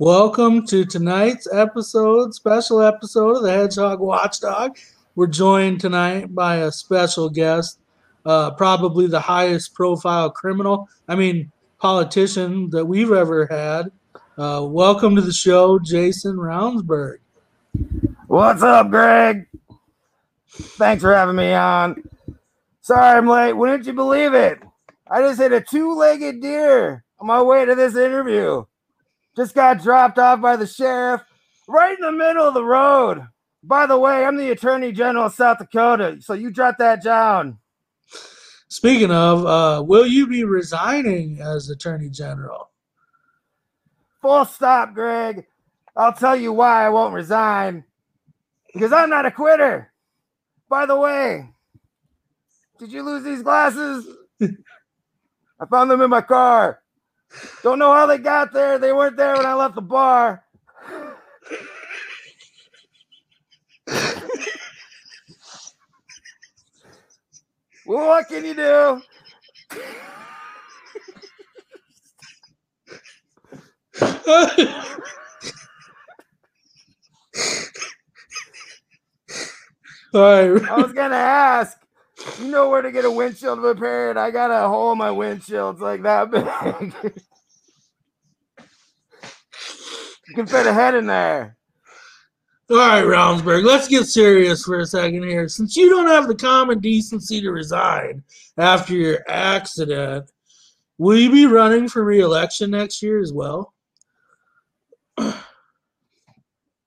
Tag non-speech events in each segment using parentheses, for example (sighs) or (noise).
Welcome to tonight's episode, special episode of the Hedgehog Watchdog. We're joined tonight by a special guest, uh, probably the highest profile criminal, I mean, politician that we've ever had. Uh, welcome to the show, Jason Ravnsborg. What's up, Greg? Thanks for having me on. Sorry I'm late. Wouldn't you believe it? I just hit a two legged deer on my way to this interview. Just got dropped off by the sheriff right in the middle of the road. By the way, I'm the Attorney General of South Dakota, so you jot that down. Speaking of, uh, will you be resigning as Attorney General? Full stop, Greg. I'll tell you why I won't resign. Because I'm not a quitter. By the way, did you lose these glasses? (laughs) I found them in my car. Don't know how they got there. They weren't there when I left the bar. well, what can you do? (laughs) All right. I was gonna ask. You know where to get a windshield repaired? I got a hole in my windshield. It's like that (laughs) big. you can fit a head in there. All right, Ravnsborg, let's get serious for a second here. Since you don't have the common decency to resign after your accident, will you be running for re-election next year as well?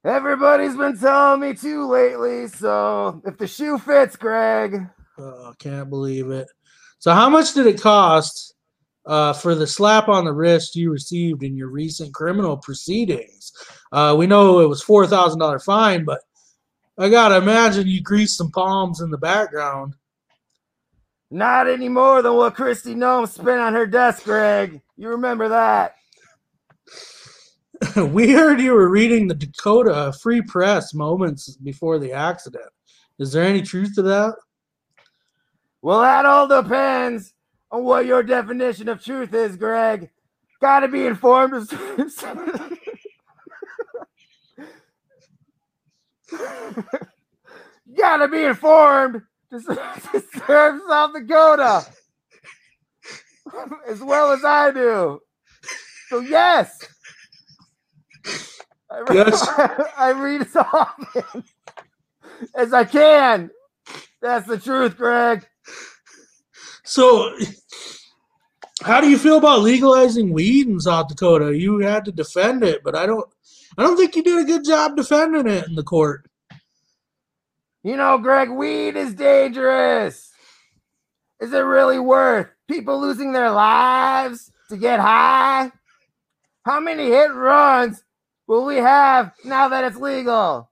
Everybody's been telling me to lately, so if the shoe fits, Greg. Oh, can't believe it. So, how much did it cost uh, for the slap on the wrist you received in your recent criminal proceedings? Uh, we know it was four thousand dollar fine, but I gotta imagine you greased some palms in the background. Not any more than what Kristi Noem spent on her desk, Greg. You remember that? (laughs) we heard you were reading the Dakota Free Press moments before the accident. Is there any truth to that? Well, that all depends on what your definition of truth is, Greg. Gotta be informed. Of... (laughs) Gotta be informed to, (laughs) to serve South Dakota (laughs) as well as I do. So, yes. I read, Yes. I read as often as I can. That's the truth, Greg. So, how do you feel about legalizing weed in South Dakota? You had to defend it, but I don't. I don't think you did a good job defending it in the court. You know, Greg, weed is dangerous. Is it really worth people losing their lives to get high? How many hit runs will we have now that it's legal?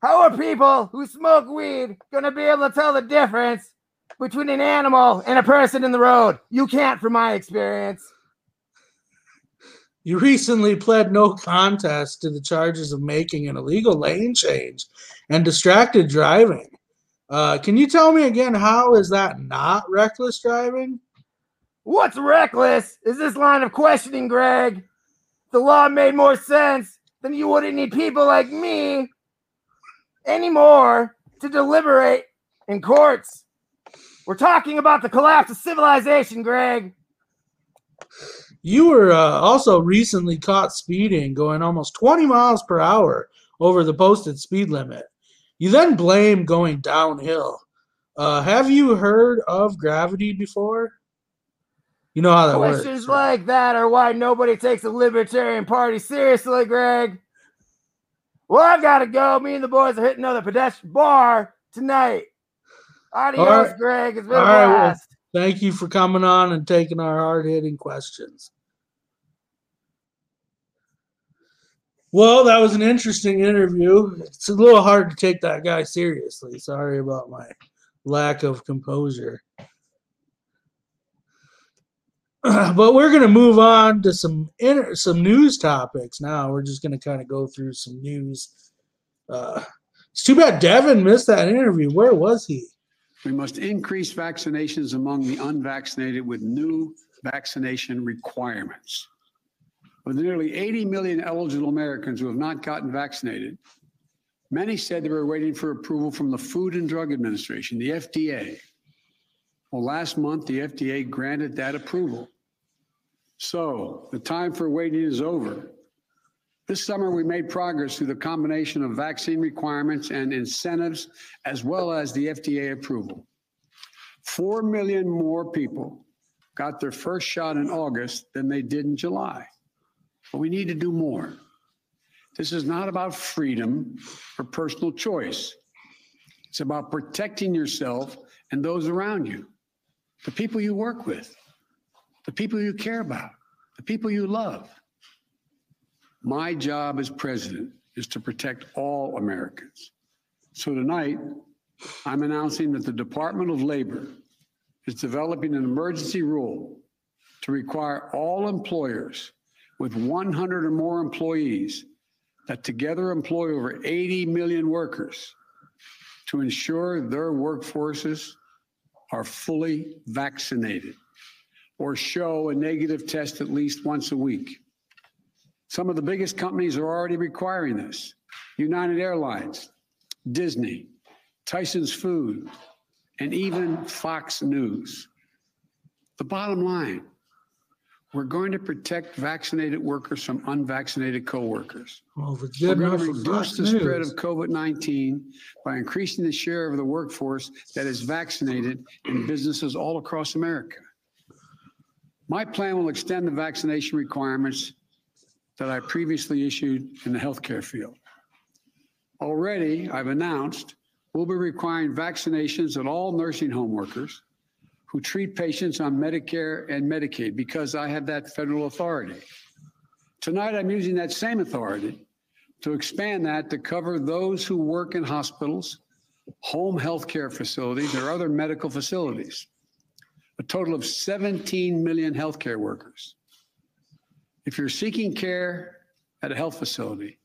How are people who smoke weed going to be able to tell the difference between an animal and a person in the road? You can't, from my experience. You recently pled no contest to the charges of making an illegal lane change and distracted driving. Uh, can you tell me again how is that not reckless driving? What's reckless is this line of questioning, Greg. If the law made more sense, then you wouldn't need people like me anymore to deliberate in courts. We're talking about the collapse of civilization, Greg. You were uh, also recently caught speeding, going almost 20 miles per hour over the posted speed limit. You then blame going downhill. Uh, have you heard of gravity before? You know how that Questions works. Questions like that are why nobody takes the Libertarian Party seriously, Greg. Well, I've got to go. Me and the boys are hitting another pedestrian bar tonight. Adios, All right. Greg. It's been All a right, well, blast. Thank you for coming on and taking our hard hitting questions. Well, that was an interesting interview. It's a little hard to take that guy seriously. Sorry about my lack of composure. (clears throat) but we're going to move on to some inter- some news topics now. We're just going to kind of go through some news. Uh, it's too bad Devin missed that interview. Where was he? We must increase vaccinations among the unvaccinated with new vaccination requirements. Of the nearly 80 million eligible Americans who have not gotten vaccinated, many said they were waiting for approval from the Food and Drug Administration, the FDA. Well, last month, the FDA granted that approval. So the time for waiting is over. This summer, we made progress through the combination of vaccine requirements and incentives, as well as the FDA approval. Four million more people got their first shot in August than they did in July. But we need to do more. This is not about freedom or personal choice. It's about protecting yourself and those around you, the people you work with, the people you care about, the people you love. My job as president is to protect all Americans. So tonight, I'm announcing that the Department of Labor is developing an emergency rule to require all employers with 100 or more employees that together employ over 80 million workers to ensure their workforces are fully vaccinated or show a negative test at least once a week. Some of the biggest companies are already requiring this United Airlines, Disney, Tyson's Food, and even Fox News. The bottom line we're going to protect vaccinated workers from unvaccinated coworkers. Well, We're going to reduce the spread of COVID 19 by increasing the share of the workforce that is vaccinated in businesses all across America. My plan will extend the vaccination requirements that I previously issued in the healthcare field. Already, I've announced we'll be requiring vaccinations of all nursing home workers who treat patients on Medicare and Medicaid because I have that federal authority. Tonight, I'm using that same authority to expand that to cover those who work in hospitals, home health care facilities, or other medical facilities. A total of 17 million healthcare workers. If you're seeking care at a health facility,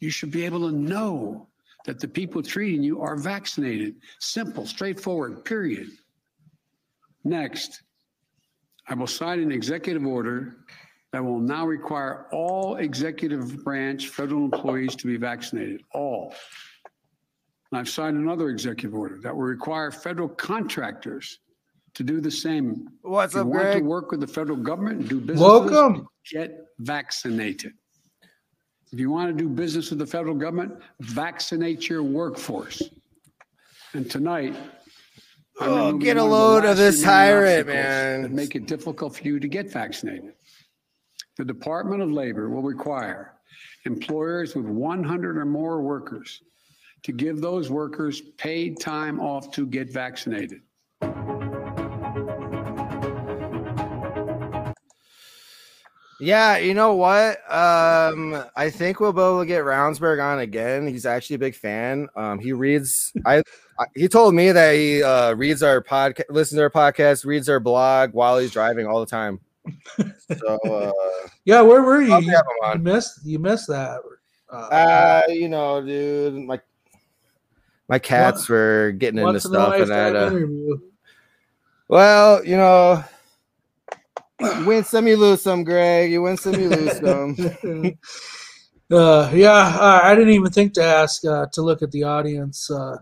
you should be able to know that the people treating you are vaccinated. Simple, straightforward, period. Next, I will sign an executive order that will now require all executive branch federal employees to be vaccinated, all. And I've signed another executive order that will require federal contractors to do the same. What's If you up, want to work with the federal government and do business with Welcome. Get vaccinated. If you want to do business with the federal government, vaccinate your workforce. And tonight, Oh, get a load of this tyrant, man. Make it difficult for you to get vaccinated. The Department of Labor will require employers with 100 or more workers to give those workers paid time off to get vaccinated. Yeah, you know what? Um, I think we'll be able to get Ravnsborg on again. He's actually a big fan. Um, he reads. I, I he told me that he uh, reads our podcast, listens to our podcast, reads our blog while he's driving all the time. So uh, (laughs) Yeah, where were you? You, you missed. You missed that. Uh, Uh, you know, dude, my my cats were getting into once in a stuff, and I had well, you know, you win some, you lose some, Greg. You win some, you lose (laughs) some. uh, yeah, uh, I didn't even think to ask uh, to look at the audience uh,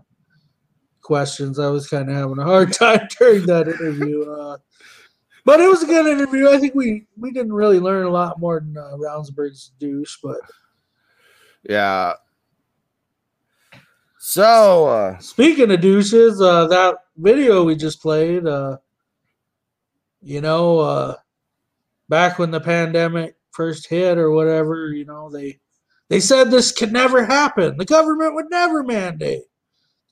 questions. I was kind of having a hard (laughs) time during that interview. Uh, but it was a good interview. I think we we didn't really learn a lot more than uh, Ravnsborg's douche, but Yeah. So, uh, Speaking of douches, uh, that video we just played, uh, you know, uh, back when the pandemic first hit or whatever, you know, they they said this could never happen. The government would never mandate.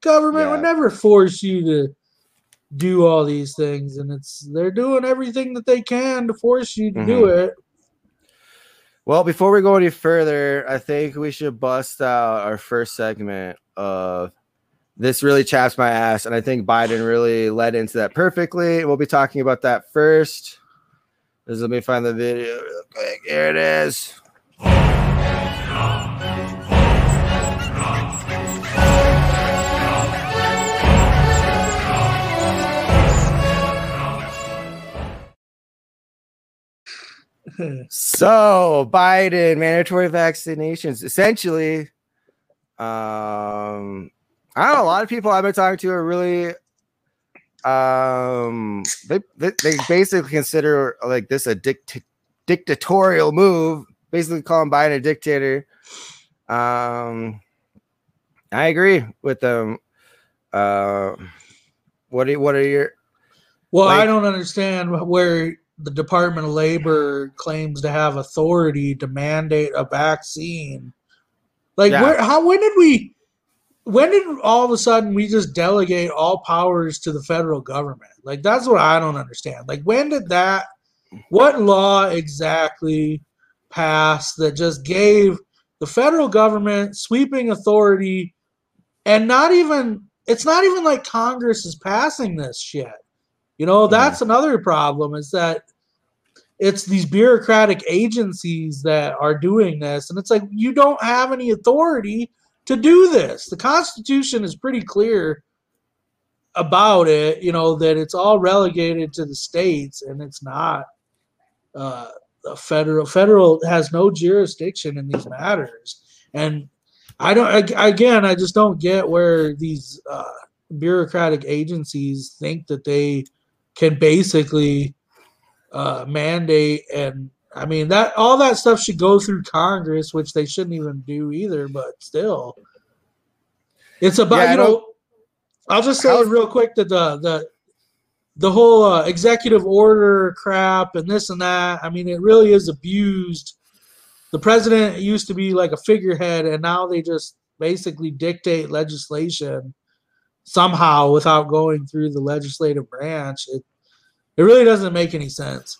Government would never force you to do all these things, and it's they're doing everything that they can to force you to do mm-hmm. it. well, before we go any further, I think we should bust out our first segment of this really chaps my ass, and I think Biden really led into that perfectly. We'll be talking about that first. Just let me find the video real quick. Here it is. (laughs) so Biden mandatory vaccinations essentially. Um, I don't know. A lot of people I've been talking to are really um they they, they basically consider like this a dict- dictatorial move basically calling biden a dictator um i agree with them uh what are, what are your Well, I don't understand where the Department of Labor claims to have authority to mandate a vaccine. Like, Yeah. where? How? When did we? When did all of a sudden we just delegate all powers to the federal government? Like, that's what I don't understand. Like, when did that? What law exactly passed that just gave the federal government sweeping authority, and not even? It's not even like Congress is passing this shit. You know, mm-hmm. that's another problem is that it's these bureaucratic agencies that are doing this. And it's like, you don't have any authority to do this. The Constitution is pretty clear about it, you know, that it's all relegated to the states and it's not uh, a federal. Federal has no jurisdiction in these matters. And I don't, ag- again, I just don't get where these uh, bureaucratic agencies think that they can basically uh, mandate and I mean that all that stuff should go through Congress, which they shouldn't even do either. But still, it's about Yeah, you know. I'll just say real quick that the the the whole uh, executive order crap and this and that. I mean, it really is abused. The president used to be like a figurehead, and now they just basically dictate legislation somehow without going through the legislative branch. It it really doesn't make any sense.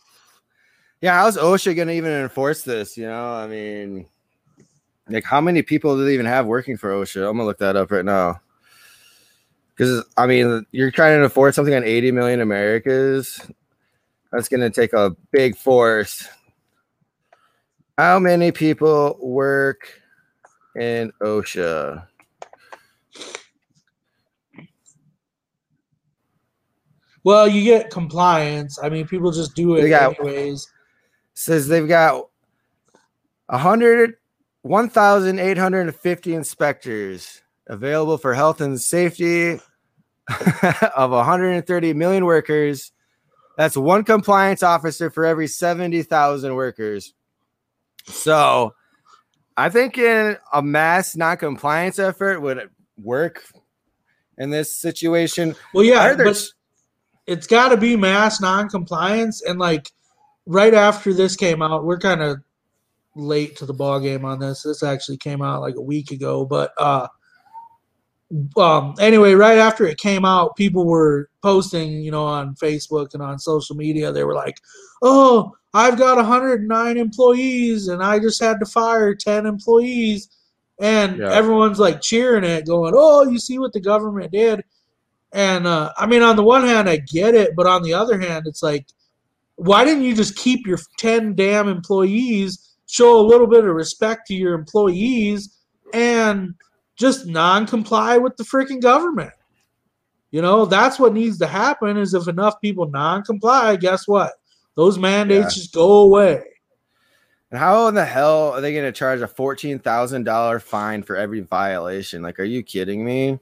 Yeah, how's OSHA gonna even enforce this? You know, I mean, like how many people do they even have working for OSHA? I'm gonna look that up right now. Because I mean, you're trying to enforce something on 80 million Americans. That's gonna take a big force. How many people work in OSHA? Well, you get compliance. I mean, people just do it got- anyways. Says they've got 100 1850 inspectors available for health and safety (laughs) of 130 million workers. That's one compliance officer for every 70,000 workers. So i think in a mass non-compliance effort would work in this situation. Well, yeah, but it's got to be mass non-compliance, and like right after this came out, we're kind of late to the ball game on this. This actually came out like a week ago, but uh, um, anyway, right after it came out, people were posting, you know, on Facebook and on social media. They were like, "Oh, I've got 109 employees, and I just had to fire 10 employees." And Yeah. everyone's like cheering it, going, "Oh, you see what the government did." And uh, I mean, on the one hand, I get it, but on the other hand, it's like, why didn't you just keep your 10 damn employees, show a little bit of respect to your employees, and just non comply with the freaking government? You know, that's what needs to happen is if enough people non comply, guess what? Those mandates just go away. And how in the hell are they going to charge a fourteen thousand dollar fine for every violation? Like, are you kidding me?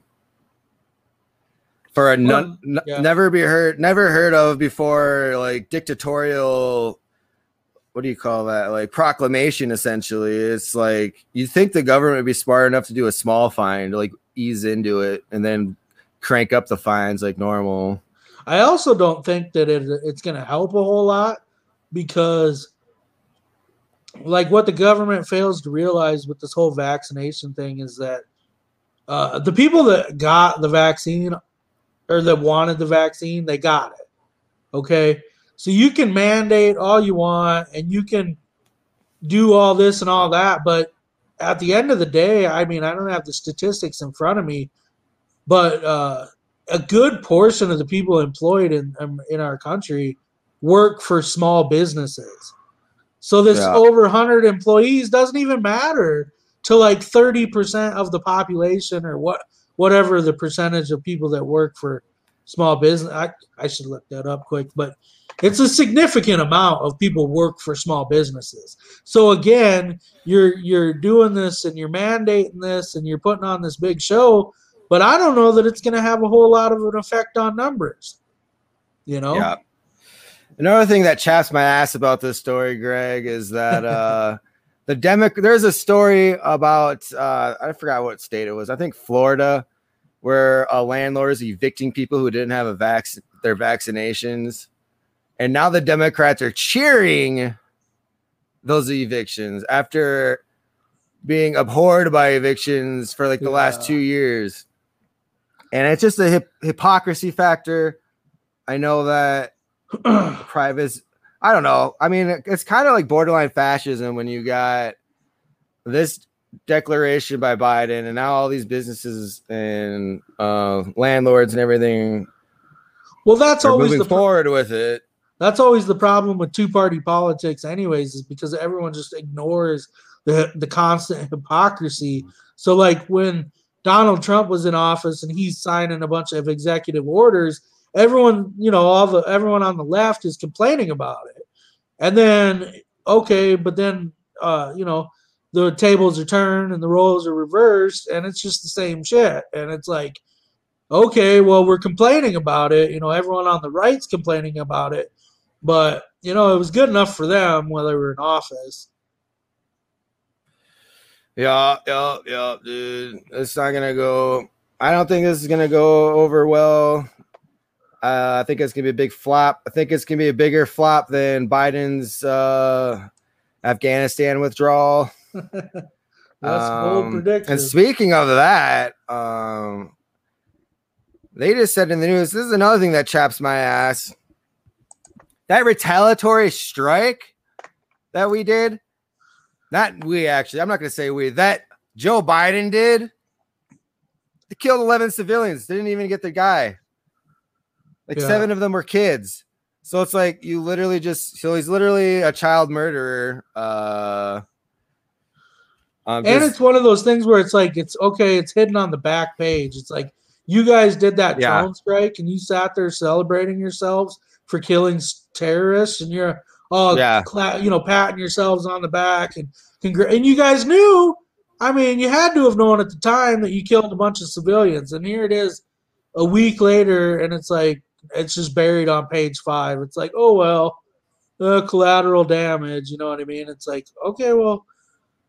For a non, Well, n- yeah. never be heard, never heard of before, like dictatorial. What do you call that? Like proclamation, essentially. It's like you think the government would be smart enough to do a small fine to like ease into it, and then crank up the fines like normal. I also don't think that it, it's going to help a whole lot because, like, what the government fails to realize with this whole vaccination thing is that uh, the people that got the vaccine or that wanted the vaccine, they got it. Okay. So you can mandate all you want and you can do all this and all that. But at the end of the day, I mean, I don't have the statistics in front of me, but uh, a good portion of the people employed in um, in our country work for small businesses. So this Yeah. over 100 employees doesn't even matter to like 30% of the population or what whatever the percentage of people that work for small business. I, I should look that up quick, but it's a significant amount of people work for small businesses. So again, you're you're doing this and you're mandating this and you're putting on this big show, but I don't know that it's going to have a whole lot of an effect on numbers. You know? Yeah. Another thing that chaps my ass about this story, Greg, is that (laughs) uh the Demo- there's a story about uh I forgot what state it was. I think Florida, where a landlord is evicting people who didn't have a vac their vaccinations. And now the Democrats are cheering those evictions after being abhorred by evictions for like the yeah. last two years. And it's just a hip- hypocrisy factor. I know that (clears throat) private, I don't know. I mean, it's kind of like borderline fascism when you got this declaration by Biden and now all these businesses and uh, landlords and everything. Well, that's always moving the forward with it. That's always the problem with two party politics, anyways, is because everyone just ignores the the constant hypocrisy. So, like when Donald Trump was in office and he's signing a bunch of executive orders, everyone, you know, all the everyone on the left is complaining about it. And then, okay, but then, uh, you know, the tables are turned and the roles are reversed, and it's just the same shit. And it's like, okay, well, we're complaining about it. You know, everyone on the right's complaining about it. But you know, it was good enough for them while they were in office. Yeah, yeah, yeah, dude. It's not gonna go. I don't think this is gonna go over well. Uh, I think it's gonna be a big flop. I think it's gonna be a bigger flop than Biden's uh, Afghanistan withdrawal. (laughs) That's um, prediction. And speaking of that, um, they just said in the news. This is another thing that chaps my ass that retaliatory strike that we did, not we actually, I'm not going to say we, that Joe Biden did, they killed 11 civilians. They didn't even get the guy. Like yeah. seven of them were kids. So it's like you literally just, so he's literally a child murderer. Uh, um, and it's one of those things where it's like, it's okay, it's hidden on the back page. It's like, you guys did that yeah. drone strike and you sat there celebrating yourselves for killing terrorists, and you're all yeah. Cla- you know patting yourselves on the back and congr- and you guys knew. I mean, you had to have known at the time that you killed a bunch of civilians, and here it is, a week later, and it's like it's just buried on page five. It's like, oh well, uh, collateral damage. You know what I mean? It's like, okay, well,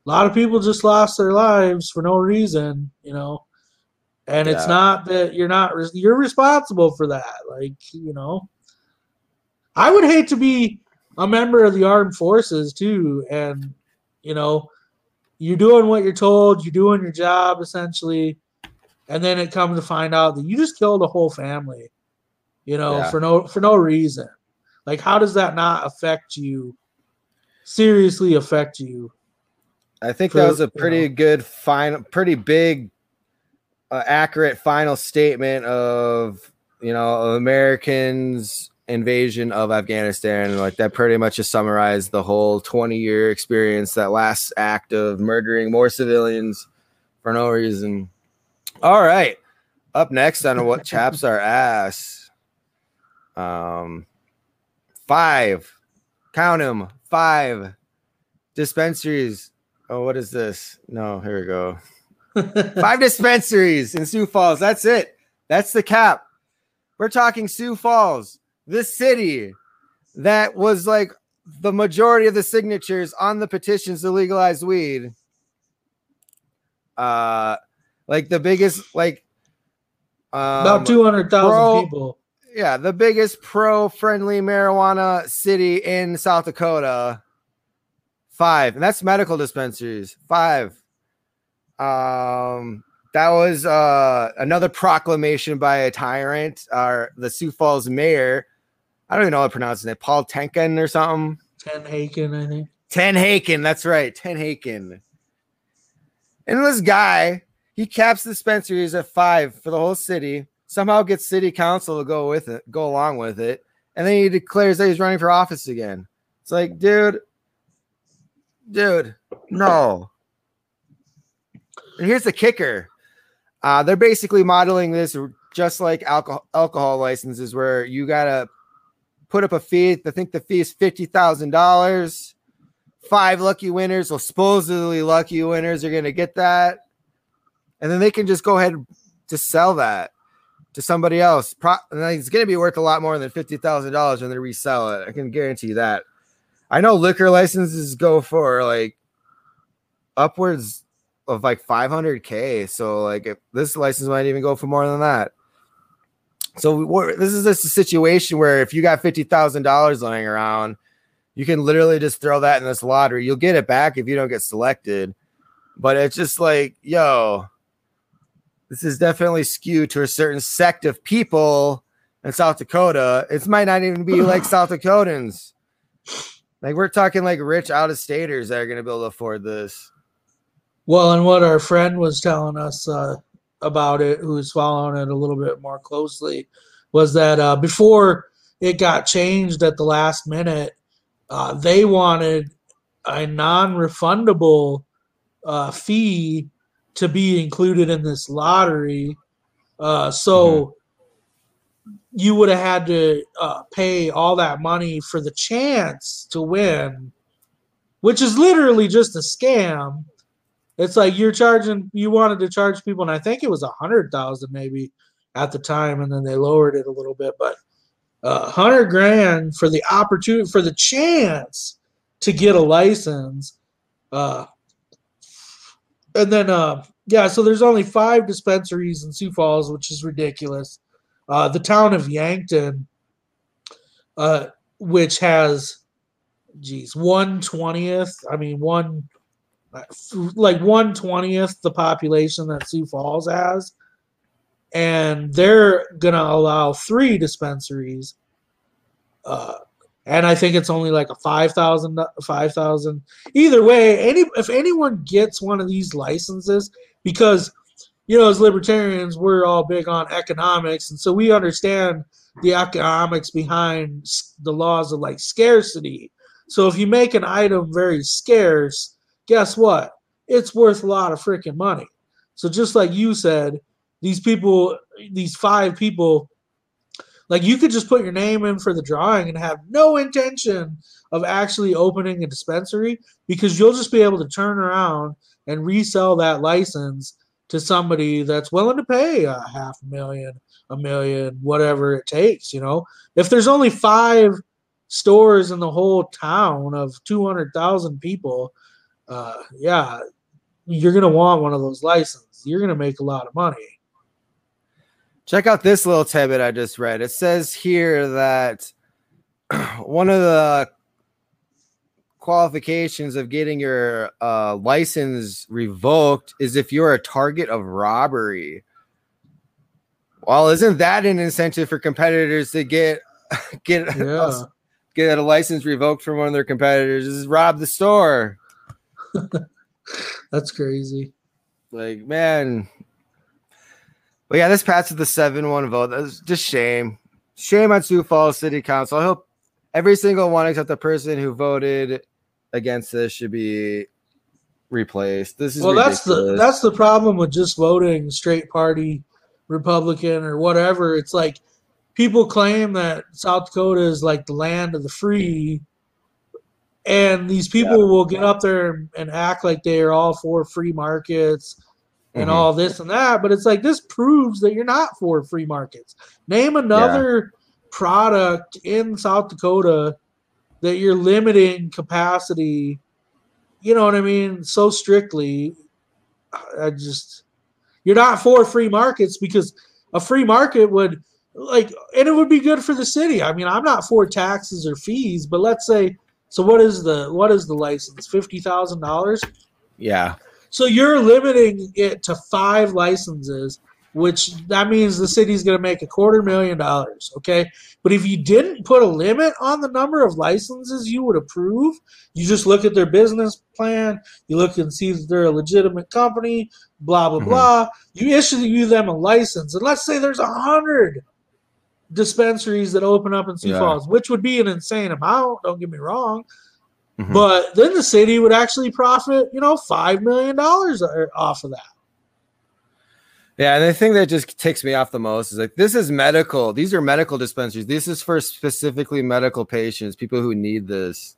a lot of people just lost their lives for no reason. You know, and yeah. it's not that you're not you're responsible for that. Like you know, I would hate to be a member of the armed forces too, and you know, you're doing what you're told, you're doing your job essentially, and then it comes to find out that you just killed a whole family, you know, yeah. for no for no reason. Like, how does that not affect you? Seriously, affect you? I think for, that was a pretty you know, good final, pretty big, uh, accurate final statement of you know Americans invasion of Afghanistan. Like that pretty much just summarized the whole 20 year experience, that last act of murdering more civilians for no reason. All right. Up next on what chaps our ass. Um five. Count them. Five dispensaries. Oh, what is this? No, here we go. (laughs) five dispensaries in Sioux Falls. That's it. That's the cap. We're talking Sioux Falls this city that was like the majority of the signatures on the petitions to legalize weed. Uh, like the biggest, like um, about two hundred thousand people. Yeah, the biggest pro-friendly marijuana city in South Dakota. Five, and that's medical dispensaries. Five. Um, that was uh another proclamation by a tyrant, or uh, the Sioux Falls mayor, I don't even know how to pronounce it. Paul Tenken or something. Ten Haken, I think. Ten Haken, that's right. Ten Haken. And this guy, he caps dispensaries at five for the whole city. Somehow gets city council to go with it, go along with it, and then he declares that he's running for office again. It's like, dude, dude, no. And here's the kicker: uh, they're basically modeling this just like alcohol alcohol licenses, where you gotta put up a fee. I think the fee is fifty thousand dollars. Five lucky winners, so supposedly lucky winners are to get that, and then they can just go ahead just sell that to somebody else. Pro- it's to be worth a lot more than fifty thousand dollars when they resell it. I can guarantee you that. I know liquor licenses go for like upwards of like 500k. So like if this license might even go for more than that. So this is just a situation where if you got fifty thousand dollars lying around, you can literally just throw that in this lottery. You'll get it back if you don't get selected. But it's just like, yo, this is definitely skewed to a certain sect of people in South Dakota. It might not even be like (laughs) South Dakotans. Like we're talking like rich out of staters that are going to be able to afford this. Well, and what our friend was telling us uh, about it, who's following it a little bit more closely, was that uh, before it got changed at the last minute, uh, they wanted a non-refundable uh, fee to be included in this lottery. Uh, so mm-hmm. You would have had to uh, pay all that money for the chance to win, which is literally just a scam it's like you're charging. You wanted to charge people, and I think it was a hundred thousand maybe at the time, and then they lowered it a little bit. But a uh, hundred grand for the opportunity for the chance to get a license. Uh, and then uh, yeah, so there's only five dispensaries in Sioux Falls, which is ridiculous. Uh, the town of Yankton, uh, which has, geez, one twentieth. I mean, one like one twentieth the population that Sioux Falls has, and they're gonna allow three dispensaries. Uh, and I think it's only like a 5,000, 5,000. Either way, any if anyone gets one of these licenses, because you know, as libertarians, we're all big on economics, and so we understand the economics behind the laws of like scarcity. So if you make an item very scarce, guess what? It's worth a lot of freaking money. So just like you said, these people, these five people, like you could just put your name in for the drawing and have no intention of actually opening a dispensary because you'll just be able to turn around and resell that license to somebody that's willing to pay a half million, a million, whatever it takes, you know. If there's only 5 stores in the whole town of 200,000 people, uh, yeah, you're gonna want one of those licenses. You're gonna make a lot of money. Check out this little tidbit I just read. It says here that (clears throat) one of the qualifications of getting your uh, license revoked is if you're a target of robbery. Well, isn't that an incentive for competitors to get (laughs) get yeah. get a license revoked from one of their competitors? Is rob the store. (laughs) That's crazy. Like, man. But yeah, this passes the 7 1 vote. That's just shame. Shame on Sioux Falls City Council. I hope every single one except the person who voted against this should be replaced. This is well, ridiculous. that's the that's the problem with just voting straight party Republican or whatever. It's like people claim that South Dakota is like the land of the free, and these people yeah. will get up there and act like they are all for free markets and mm-hmm. all this and that but it's like this proves that you're not for free markets name another yeah. product in south dakota that you're limiting capacity you know what i mean so strictly i just you're not for free markets because a free market would like and it would be good for the city i mean i'm not for taxes or fees but let's say so what is the what is the license? Fifty thousand dollars. Yeah. So you're limiting it to five licenses, which that means the city's going to make a quarter million dollars. Okay, but if you didn't put a limit on the number of licenses you would approve, you just look at their business plan, you look and see that they're a legitimate company, blah blah mm-hmm. blah. You issue them a license, and let's say there's a hundred dispensaries that open up in Sioux yeah. Falls, which would be an insane amount. Don't get me wrong. Mm-hmm. But then the city would actually profit, you know, five million dollars off of that. Yeah, and the thing that just ticks me off the most is like this is medical. These are medical dispensaries. This is for specifically medical patients, people who need this.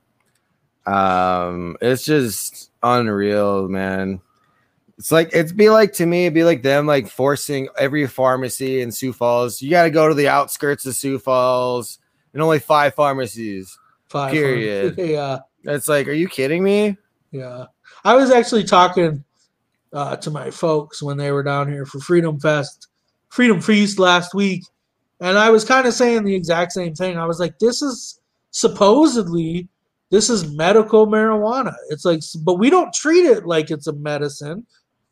Um, it's just unreal, man. It's like it'd be like to me, it'd be like them like forcing every pharmacy in Sioux Falls. You got to go to the outskirts of Sioux Falls, and only five pharmacies. Five. Period. (laughs) yeah. It's like, are you kidding me? Yeah. I was actually talking uh, to my folks when they were down here for Freedom Fest, Freedom Feast last week. And I was kind of saying the exact same thing. I was like, this is supposedly this is medical marijuana. It's like, but we don't treat it like it's a medicine.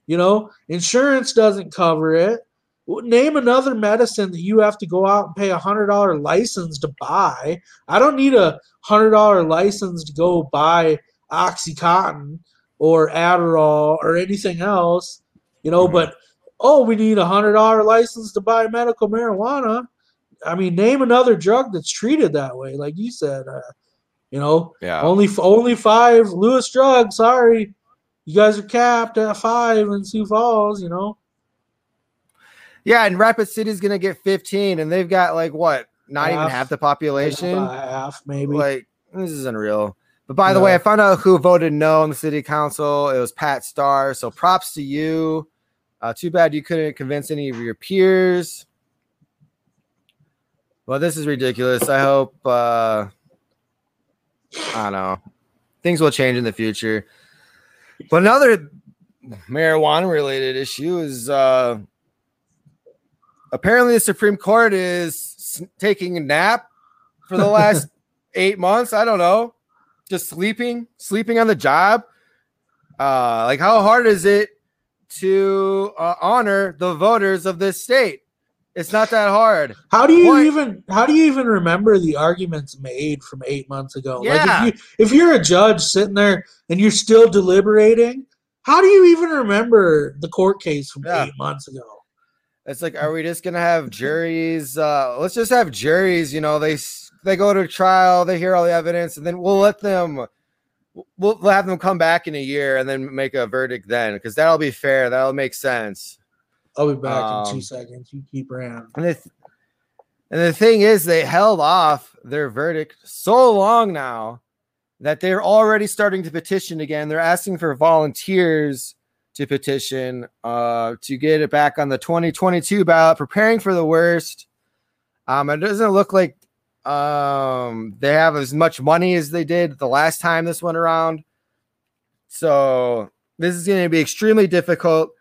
You know, insurance doesn't cover it. Name another medicine that you have to go out and pay a hundred dollar license to buy. I don't need a hundred dollar license to go buy OxyContin or Adderall or anything else, you know. Mm-hmm. But oh, we need a hundred dollar license to buy medical marijuana. I mean, name another drug that's treated that way, like you said. Uh, you know, yeah. Only only five Lewis drugs. Sorry, you guys are capped at five in Sioux Falls. You know. Yeah, and Rapid City is gonna get 15, and they've got like what, not half, even half the population. Half, maybe. Like this is unreal. But by yeah. the way, I found out who voted no in the city council. It was Pat Starr. So props to you. Uh, too bad you couldn't convince any of your peers. Well, this is ridiculous. I hope uh, I don't know. Things will change in the future. But another marijuana related issue is uh, apparently the Supreme Court is taking a nap for the last (laughs) eight months. I don't know. Just sleeping, sleeping on the job. Uh, like, how hard is it to uh, honor the voters of this state? It's not that hard. How do you what? even how do you even remember the arguments made from eight months ago? Yeah. Like if you if you're a judge sitting there and you're still deliberating, how do you even remember the court case from yeah. eight months ago? It's like, are we just gonna have juries? Uh, let's just have juries. You know, they they go to trial, they hear all the evidence, and then we'll let them. We'll have them come back in a year and then make a verdict then, because that'll be fair. That'll make sense. I'll be back um, in two um, seconds. You keep around. And the, th- and the thing is, they held off their verdict so long now that they're already starting to petition again. They're asking for volunteers to petition uh, to get it back on the 2022 ballot, preparing for the worst. Um, it doesn't look like um, they have as much money as they did the last time this went around. So this is going to be extremely difficult.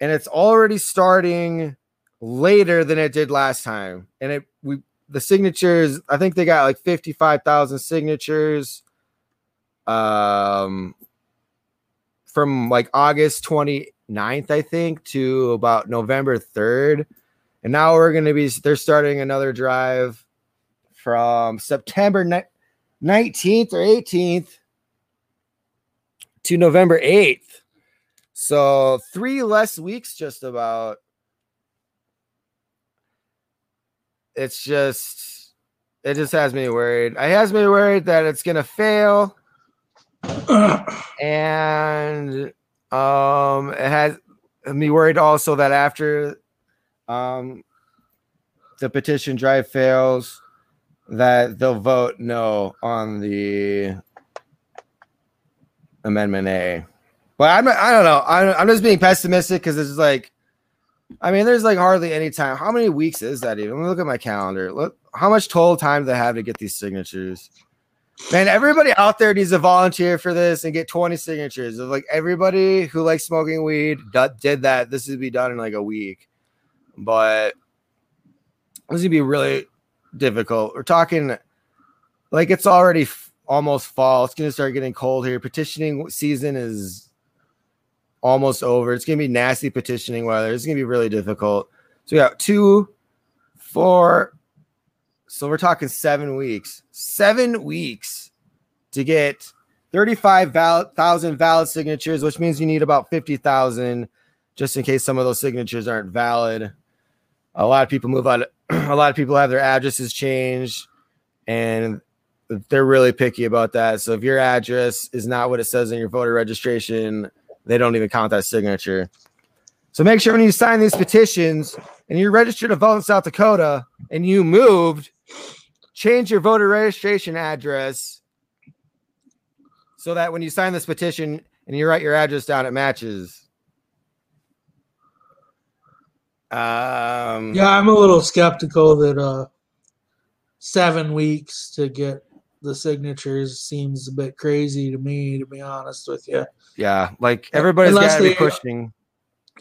And it's already starting later than it did last time. And it we the signatures, I think they got like 55,000 signatures um from like August 29th, I think, to about November 3rd. And now we're going to be, they're starting another drive from September 19th or 18th to November 8th. So three less weeks, just about. It's just, it just has me worried. It has me worried that it's going to fail. (clears throat) and um, it has me worried also that after um, the petition drive fails, that they'll vote no on the amendment A. But I'm I don't know. I'm, I'm just being pessimistic because it's like, I mean, there's like hardly any time. How many weeks is that even? Let me look at my calendar. Look, how much total time do they have to get these signatures? Man, everybody out there needs to volunteer for this and get 20 signatures. Like everybody who likes smoking weed did that. This would be done in like a week, but this would be really difficult. We're talking like it's already f- almost fall. It's going to start getting cold here. Petitioning season is almost over. It's going to be nasty petitioning weather. It's going to be really difficult. So we got two, four. So we're talking seven weeks. Seven weeks to get 35,000 valid signatures, which means you need about 50,000 just in case some of those signatures aren't valid. A lot of people move out. (clears throat) A lot of people have their addresses changed and they're really picky about that. So if your address is not what it says in your voter registration, they don't even count that signature. So make sure when you sign these petitions and you're registered to vote in South Dakota and you moved, change your voter registration address so that when you sign this petition and you write your address down, it matches. Um, Yeah, I'm a little skeptical that uh, seven weeks to get the signatures seems a bit crazy to me, to be honest with you. yeah, like everybody's Unless got to be pushing.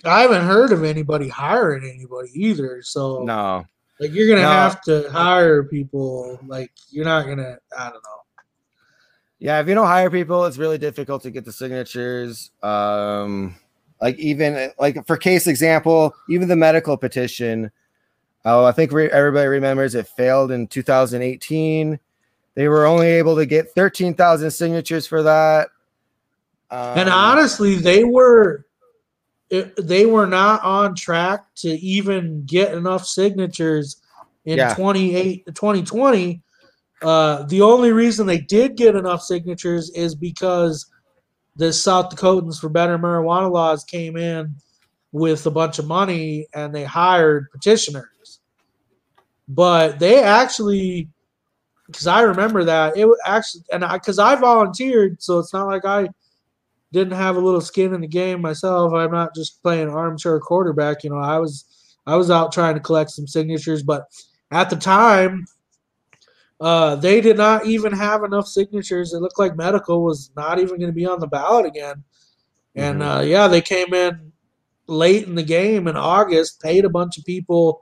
I haven't heard of anybody hiring anybody either. So, No, like, you're gonna No. have to hire people. Like, you're not gonna. I don't know. Yeah, if you don't hire people, it's really difficult to get the signatures. Um, like even like for case example, even the medical petition. Oh, I think re- everybody remembers it failed in 2018. They were only able to get 13,000 signatures for that. Um, and honestly, they were. They were not on track to even get enough signatures in Yeah. 28 2020 uh, the only reason they did get enough signatures is because the South Dakotans for Better Marijuana Laws came in with a bunch of money and they hired petitioners. But they actually, because I remember that it actually, and I because I volunteered, so it's not like I didn't have a little skin in the game myself. I'm not just playing armchair quarterback. You know, I was I was out trying to collect some signatures, but at the time, uh, they did not even have enough signatures. It looked like medical was not even going to be on the ballot again. And uh, yeah, they came in late in the game in August, paid a bunch of people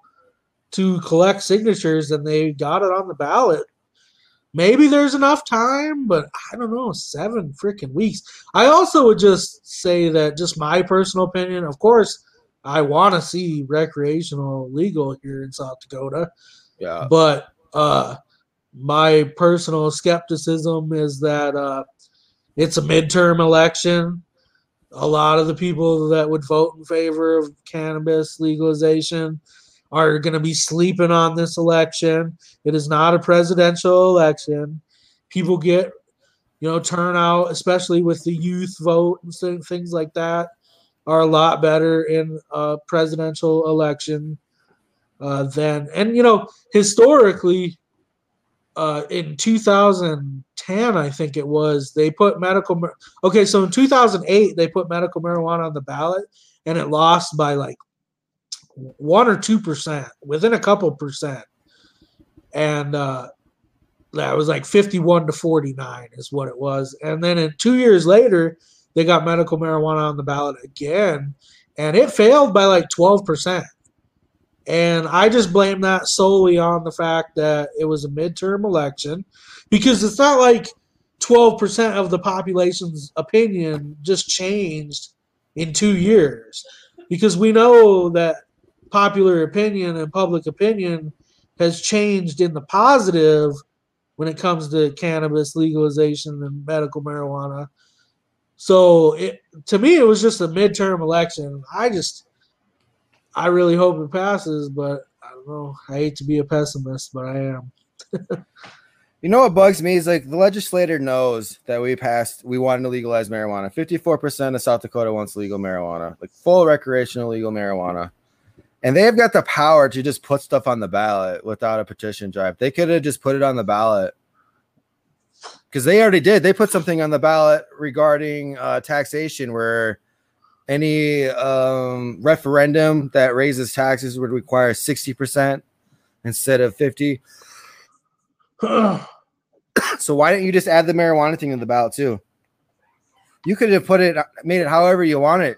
to collect signatures, and they got it on the ballot. Maybe there's enough time, but I don't know. Seven freaking weeks. I also would just say that, just my personal opinion. Of course, I want to see recreational legal here in South Dakota yeah, but uh my personal skepticism is that uh it's a midterm election. A lot of the people that would vote in favor of cannabis legalization are going to be sleeping on this election. It is not a presidential election. People get you know turnout especially with the youth vote and things like that are a lot better in a presidential election uh, than and you know historically uh, in 2010 i think it was they put medical mar- okay so in 2008 they put medical marijuana on the ballot and it lost by like one or two percent within a couple percent. And uh, that was like 51 to 49 is what it was. And then in two years later they got medical marijuana on the ballot again and it failed by like 12 percent and I just blame that solely on the fact that it was a midterm election because it's not like 12% of the population's opinion just changed in two years. Because we know that popular opinion and public opinion has changed in the positive when it comes to cannabis legalization and medical marijuana. So it, to me, it was just a midterm election. I just I really hope it passes, but I don't know. I hate to be a pessimist, but I am. (laughs) You know what bugs me is like the legislator knows that we passed, we wanted to legalize marijuana. 54% of South Dakota wants legal marijuana, like full recreational legal marijuana. And they've got the power to just put stuff on the ballot without a petition drive. They could have just put it on the ballot because they already did. They put something on the ballot regarding uh, taxation where any um, referendum that raises taxes would require 60% instead of 50 (sighs) so why didn't you just add the marijuana thing in the ballot too? You could have put it, made it however you want it,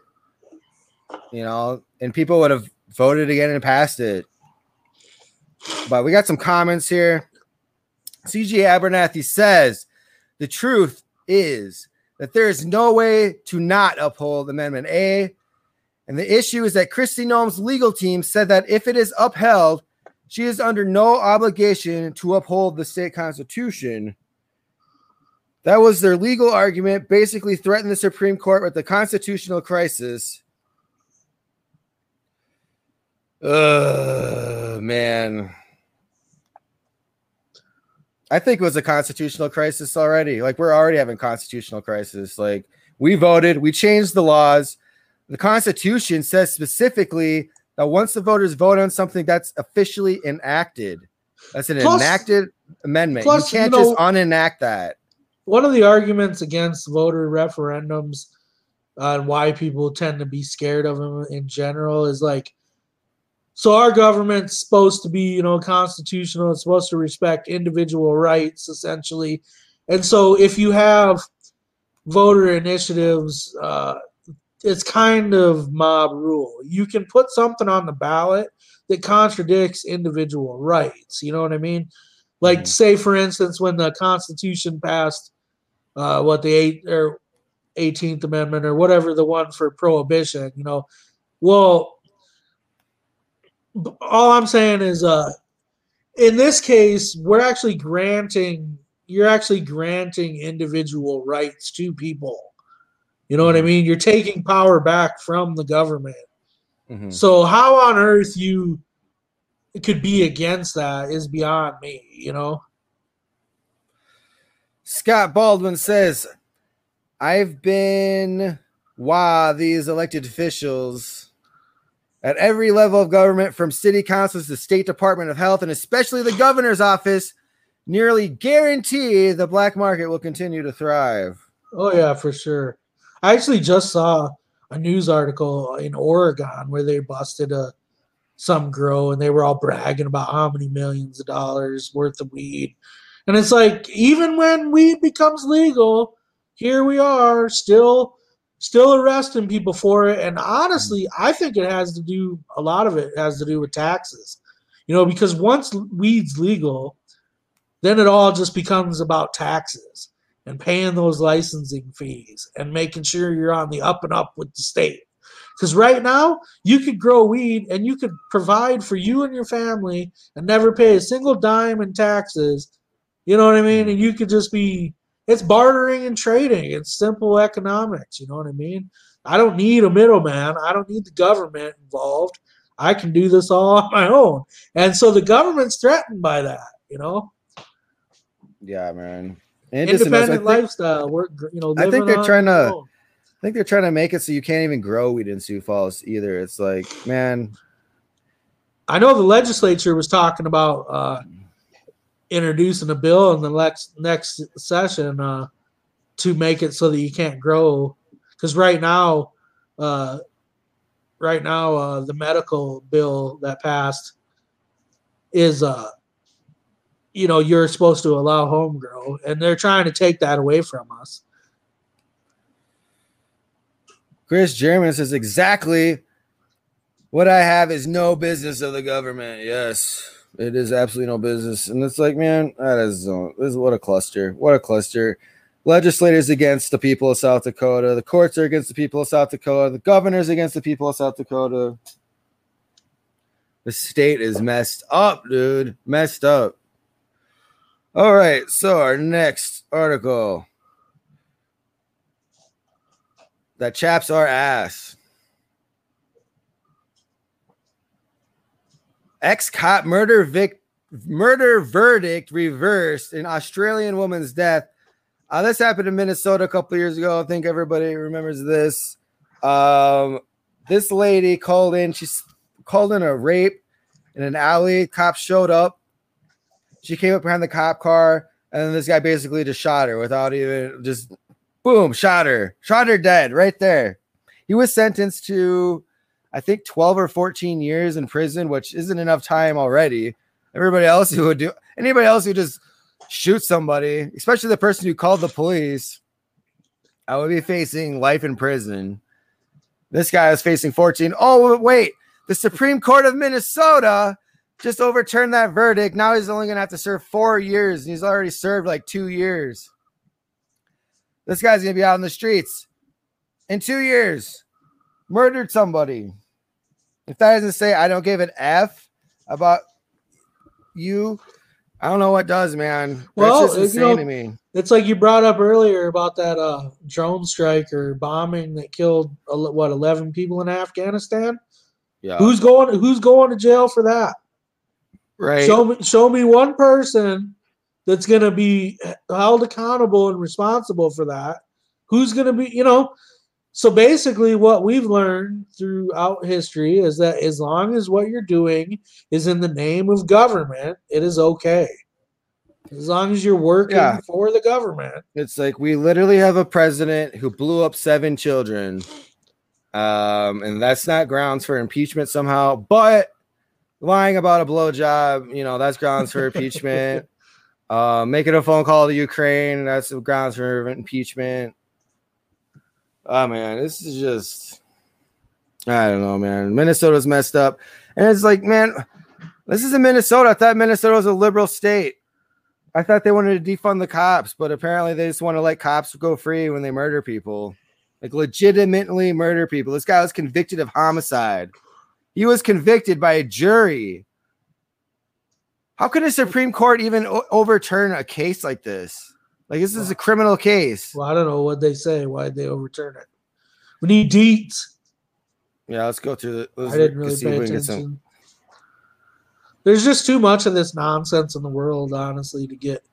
you know, and people would have voted again and passed it. But we got some comments here. CG Abernathy says the truth is that there is no way to not uphold Amendment A. And the issue is that Kristi Noem's legal team said that if it is upheld, she is under no obligation to uphold the state constitution. That was their legal argument, basically threatened the Supreme Court with the constitutional crisis. Uh man. I think it was a constitutional crisis already. Like we're already having constitutional crisis. Like we voted, we changed the laws. the Constitution says specifically that once the voters vote on something that's officially enacted, that's an Plus- enacted amendment. plus, you can't you know- just unenact that. one of the arguments against voter referendums and why people tend to be scared of them in general is like so our government's supposed to be you know constitutional it's supposed to respect individual rights essentially. And so if you have voter initiatives uh, it's kind of mob rule. You can put something on the ballot that contradicts individual rights you know what i mean? Like Mhm. say for instance when the constitution passed uh, what the eight or 18th amendment or whatever the one for prohibition you know? Well all i'm saying is uh in this case we're actually granting you're actually granting individual rights to people. You know what i mean? You're taking power back from the government. Mhm. so how on earth you could be against that is beyond me you know? Scott Baldwin says, I've been, wow, these elected officials at every level of government, from city councils to state department of health, and especially the governor's office, nearly guarantee the black market will continue to thrive. Oh yeah, for sure. I actually just saw a news article in Oregon where they busted a some grow and they were all bragging about how many millions of dollars worth of weed. And it's like even when weed becomes legal, here we are still still arresting people for it and honestly, mm-hmm. I think it has to do a lot of it has to do with taxes. You know, because once weed's legal, then it all just becomes about taxes and paying those licensing fees and making sure you're on the up and up with the state. Because right now, you could grow weed and you could provide for you and your family and never pay a single dime in taxes. You know what I mean? And mm-hmm. you could just be, it's bartering and trading. It's simple economics. You know what I mean? I don't need a middleman. I don't need the government involved. I can do this all on my own. And so the government's threatened by that, you know? Yeah, man. And it just- I independent think- lifestyle. We're you know. I think they're trying to- own. I think they're trying to make it so you can't even grow weed in Sioux Falls either. It's like, man, I know the legislature was talking about uh, introducing a bill in the next next session uh, to make it so that you can't grow. Because right now, uh, right now, uh, the medical bill that passed is, uh, you know, you're supposed to allow home grow, and they're trying to take that away from us. Chris German says exactly what I have is no business of the government. Yes, it is absolutely no business. And it's like, man, that is, uh, this is what a cluster. What a cluster. Legislators against the people of South Dakota. The courts are against the people of South Dakota. The governor's against the people of South Dakota. The state is messed up, dude. Messed up. All right. So, our next article that chaps our ass. Ex cop murder vic murder verdict reversed in Australian woman's death. Uh, this happened in Minnesota a couple years ago. I think everybody remembers this. Um, this lady called in. She called in a rape in an alley. Cops showed up. She came up behind the cop car, and then this guy basically just shot her without even just boom, shot her, shot her dead right there. He was sentenced to, I think, 12 or 14 years in prison, which isn't enough time already. Everybody else who would do, anybody else who just shoots somebody, especially the person who called the police, I would be facing life in prison. This guy is facing 14. Oh, wait, the Supreme Court of Minnesota just overturned that verdict. Now he's only going to have to serve four years, and he's already served like two years. This guy's gonna be out in the streets in two years. Murdered somebody. If that doesn't say I don't give an F about you, I don't know what does, man. Well, That's you insane know- to me. It's like you brought up earlier about that uh, drone strike or bombing that killed what eleven people in Afghanistan. Yeah. Who's going? Who's going to jail for that? right? Show me, show me one person that's going to be held accountable and responsible for that. Who's going to be? You know, So basically, what we've learned throughout history is that as long as what you're doing is in the name of government, it is okay. As long as you're working Yeah. for the government. It's like we literally have a president who blew up seven children. Um, and that's not grounds for impeachment somehow, but lying about a blowjob, you know, that's grounds for impeachment. (laughs) Uh, making a phone call to Ukraine, that's grounds for impeachment. Oh man, this is just I don't know, man. Minnesota's messed up. And it's like, man, this is in Minnesota. I thought Minnesota was a liberal state. I thought they wanted to defund the cops, but apparently they just want to let cops go free when they murder people. Like legitimately murder people. This guy was convicted of homicide. He was convicted by a jury. How could a Supreme Court even o- overturn a case like this? Like this is a criminal case. Well, I don't know what they say. Why'd they overturn it? We need deets. Yeah, let's go through the. Let's I didn't really pay we some- attention. There's just too much of this nonsense in the world, honestly, to get.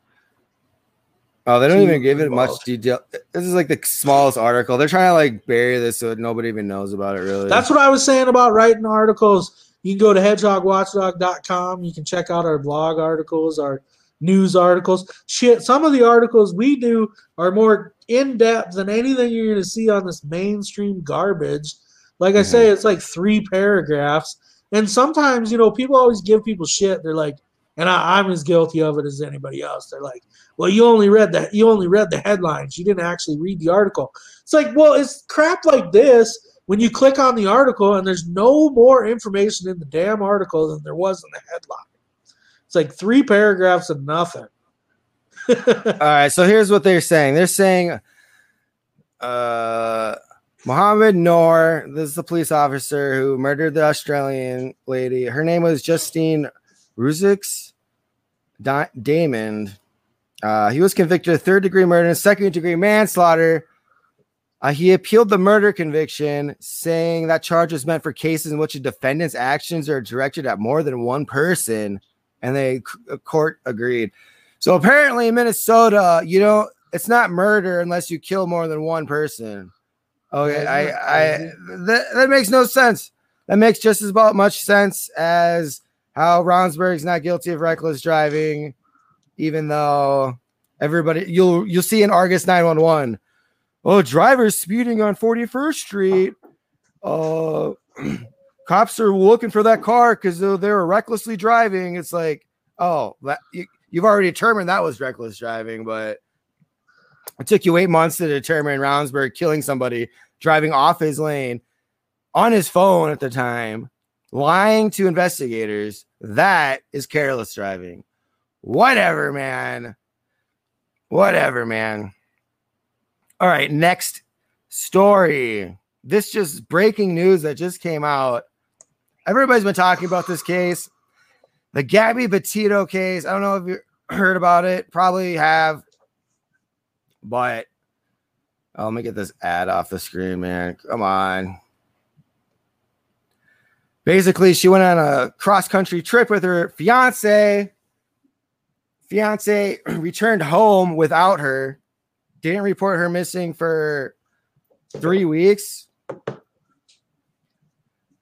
Oh, they don't even give it much detail. This is like the smallest article. They're trying to like bury this so nobody even knows about it. Really, That's what I was saying about writing articles. You can go to hedgehogwatchdog.com. You can check out our blog articles, our news articles. Shit, some of the articles we do are more in depth than anything you're going to see on this mainstream garbage. Like I mm-hmm. say, it's like three paragraphs. And sometimes, you know, people always give people shit. They're like, and I, I'm as guilty of it as anybody else. They're like, well, you only read that. You only read the headlines. You didn't actually read the article. It's like, well, it's crap like this when you click on the article and there's no more information in the damn article than there was in the headline. It's like three paragraphs of nothing. (laughs) All right, so here's what they're saying. They're saying uh Mohammed Noor, this is the police officer who murdered the Australian lady. Her name was Justine Ruszczyk da- Damond. Uh, he was convicted of third degree murder and second degree manslaughter. Uh, he appealed the murder conviction, saying that charge was meant for cases in which a defendant's actions are directed at more than one person, and the c- court agreed. So apparently in Minnesota, you know, it's not murder unless you kill more than one person. Okay, I, I that, that makes no sense. That makes just as about much sense as how Ravnsborg's not guilty of reckless driving, even though everybody you'll you'll see in Argus 911. Oh, drivers speeding on 41st Street. Uh (clears throat) cops are looking for that car because they were recklessly driving. It's like, oh, that you, you've already determined that was reckless driving, but it took you eight months to determine Ravnsborg killing somebody driving off his lane on his phone at the time, lying to investigators. That is careless driving. Whatever, man. Whatever, man. All right, next story. This just breaking news that just came out. Everybody's been talking about this case, the Gabby Petito case. I don't know if you heard about it. Probably have, but oh, let me get this ad off the screen, man. Come on. Basically, she went on a cross country trip with her fiance. Fiance (clears throat) returned home without her. Didn't report her missing for three weeks.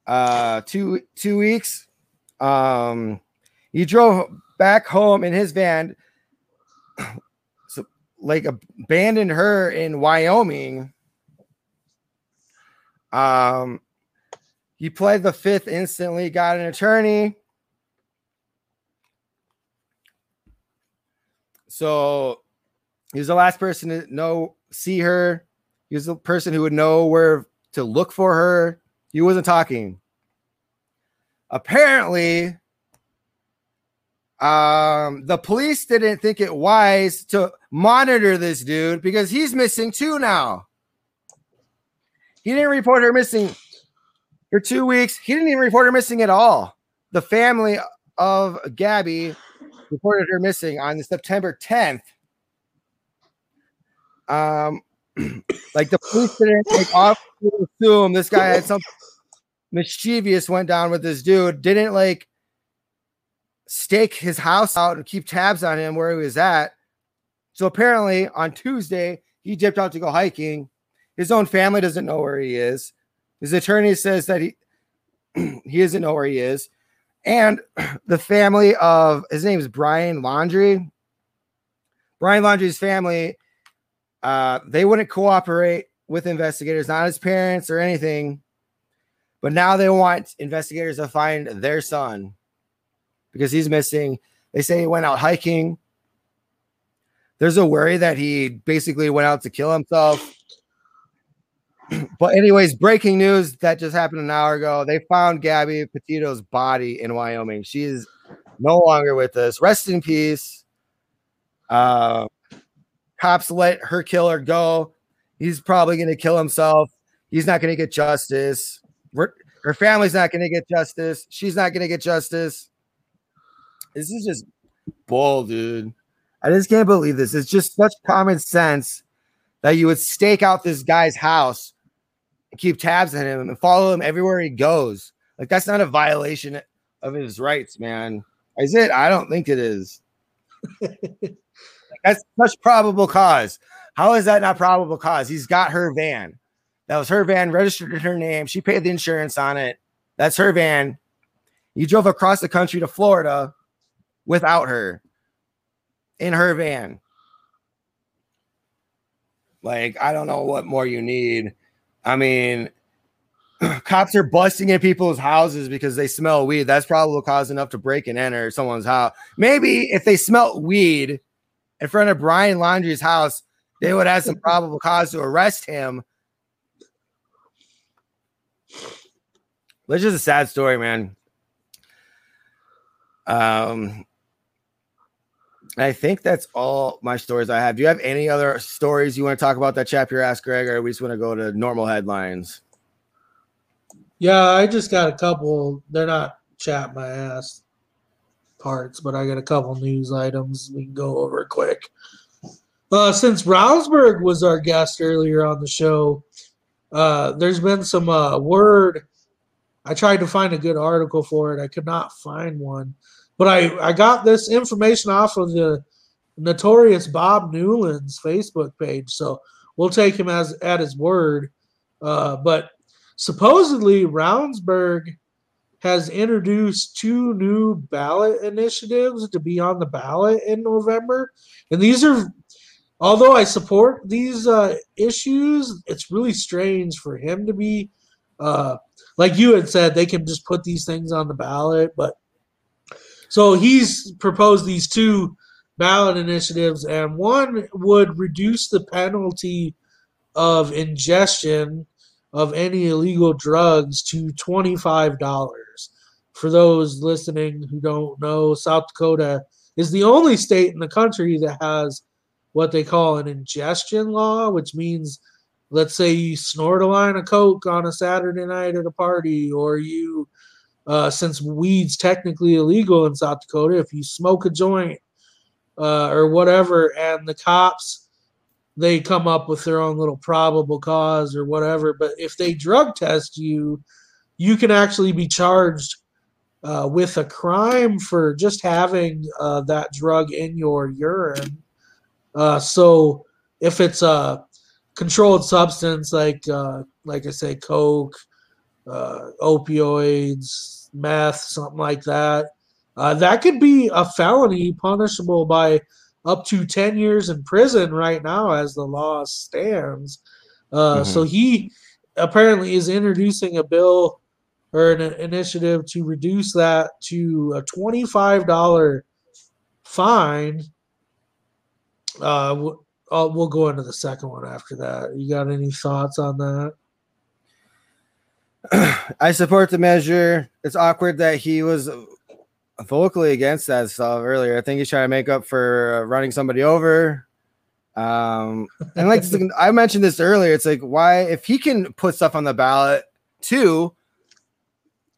Uh, two two weeks. Um, he drove back home in his van. (clears throat) So, like, abandoned her in Wyoming. Um, he pled the fifth instantly, got an attorney. So he was the last person to know, see her. He was the person who would know where to look for her. He wasn't talking. Apparently, um, the police didn't think it wise to monitor this dude because he's missing too now. He didn't report her missing for two weeks. He didn't even report her missing at all. The family of Gabby reported her missing on the September 10th. Um, (clears throat) like the police didn't like obviously assume this guy had something mischievous went down with this dude. Didn't like stake his house out and keep tabs on him where he was at. So apparently on Tuesday he dipped out to go hiking. His own family doesn't know where he is. His attorney says that he (clears throat) he doesn't know where he is. And (clears throat) the family of his name is Brian Laundrie. Brian Laundrie's family, uh, they wouldn't cooperate with investigators, not his parents or anything. But now they want investigators to find their son because he's missing. They say he went out hiking. There's a worry that he basically went out to kill himself. (clears throat) but, anyways, breaking news that just happened an hour ago. They found Gabby Petito's body in Wyoming. She is no longer with us. Rest in peace. Uh, cops let her killer go. He's probably going to kill himself. He's not going to get justice. We're, her family's not going to get justice. She's not going to get justice. This is just bull, dude. I just can't believe this. It's just such common sense that you would stake out this guy's house and keep tabs on him and follow him everywhere he goes. Like that's not a violation of his rights, man. Is it? I don't think it is. (laughs) that's such probable cause. How is that not probable cause? He's got her van. That was her van, registered in her name. She paid the insurance on it. That's her van. You drove across the country to Florida without her in her van. Like, I don't know what more you need. I mean, (clears throat) cops are busting in people's houses because they smell weed. That's probable cause enough to break and enter someone's house. Maybe if they smelt weed in front of Brian Laundrie's house, they would have some probable cause to arrest him. It's just a sad story, man. Um, I think that's all my stories I have. Do you have any other stories you want to talk about that chap your ass, Greg, or we just want to go to normal headlines? Yeah, I just got a couple. They're not chat my ass parts, but I got a couple news items we can go over quick. Uh, since Ravnsborg was our guest earlier on the show, uh, there's been some uh, word. I tried to find a good article for it. I could not find one. But I, I got this information off of the notorious Bob Newland's Facebook page, so we'll take him as at his word. Uh, but supposedly, Ravnsborg has introduced two new ballot initiatives to be on the ballot in November, and these are. Although I support these uh, issues, it's really strange for him to be, uh, like you had said, they can just put these things on the ballot, but so he's proposed these two ballot initiatives, and one would reduce the penalty of ingestion of any illegal drugs to $25. For those listening who don't know, South Dakota is the only state in the country that has what they call an ingestion law, which means let's say you snort a line of coke on a Saturday night at a party, or you uh, since weed's technically illegal in South Dakota, if you smoke a joint uh, or whatever, and the cops they come up with their own little probable cause or whatever, but if they drug test you, you can actually be charged uh, with a crime for just having uh, that drug in your urine. Uh, so if it's a controlled substance like uh, like I say, coke uh, opioids, meth, something like that. Uh, that could be a felony punishable by up to 10 years in prison right now as the law stands. Uh, mm-hmm. So he apparently is introducing a bill or an initiative to reduce that to a $25 fine. Uh, we'll, we'll go into the second one after that. You got any thoughts on that? (clears throat) I support the measure. It's awkward that he was vocally against that stuff earlier. I think he's trying to make up for running somebody over. Um, and like (laughs) I mentioned this earlier, it's like why if he can put stuff on the ballot too,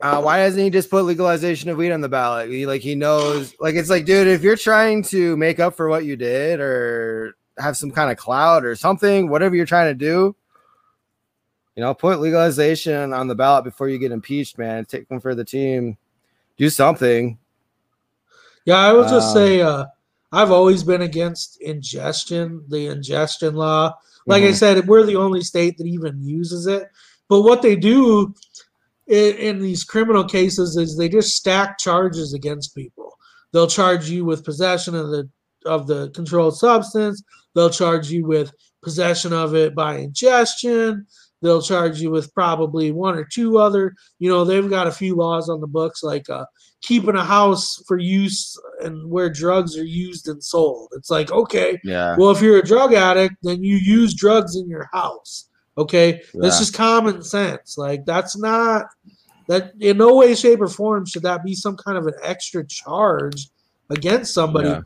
uh, why doesn't he just put legalization of weed on the ballot? He, like he knows, like it's like, dude, if you're trying to make up for what you did or have some kind of cloud or something, whatever you're trying to do, you know, put legalization on the ballot before you get impeached, man. Take one for the team. Do something. Yeah, I would just um, say uh, I've always been against ingestion, the ingestion law. Like I Mhm. said, we're the only state that even uses it. But what they do in, in these criminal cases is they just stack charges against people. They'll charge you with possession of the of the controlled substance. They'll charge you with possession of it by ingestion. They'll charge you with probably one or two other. You know, they've got a few laws on the books like uh, keeping a house for use and where drugs are used and sold. It's like okay, Yeah. well, if you're a drug addict, then you use drugs in your house. Okay, that's Yeah. just common sense. Like that's not that in no way, shape, or form should that be some kind of an extra charge against somebody. Yeah.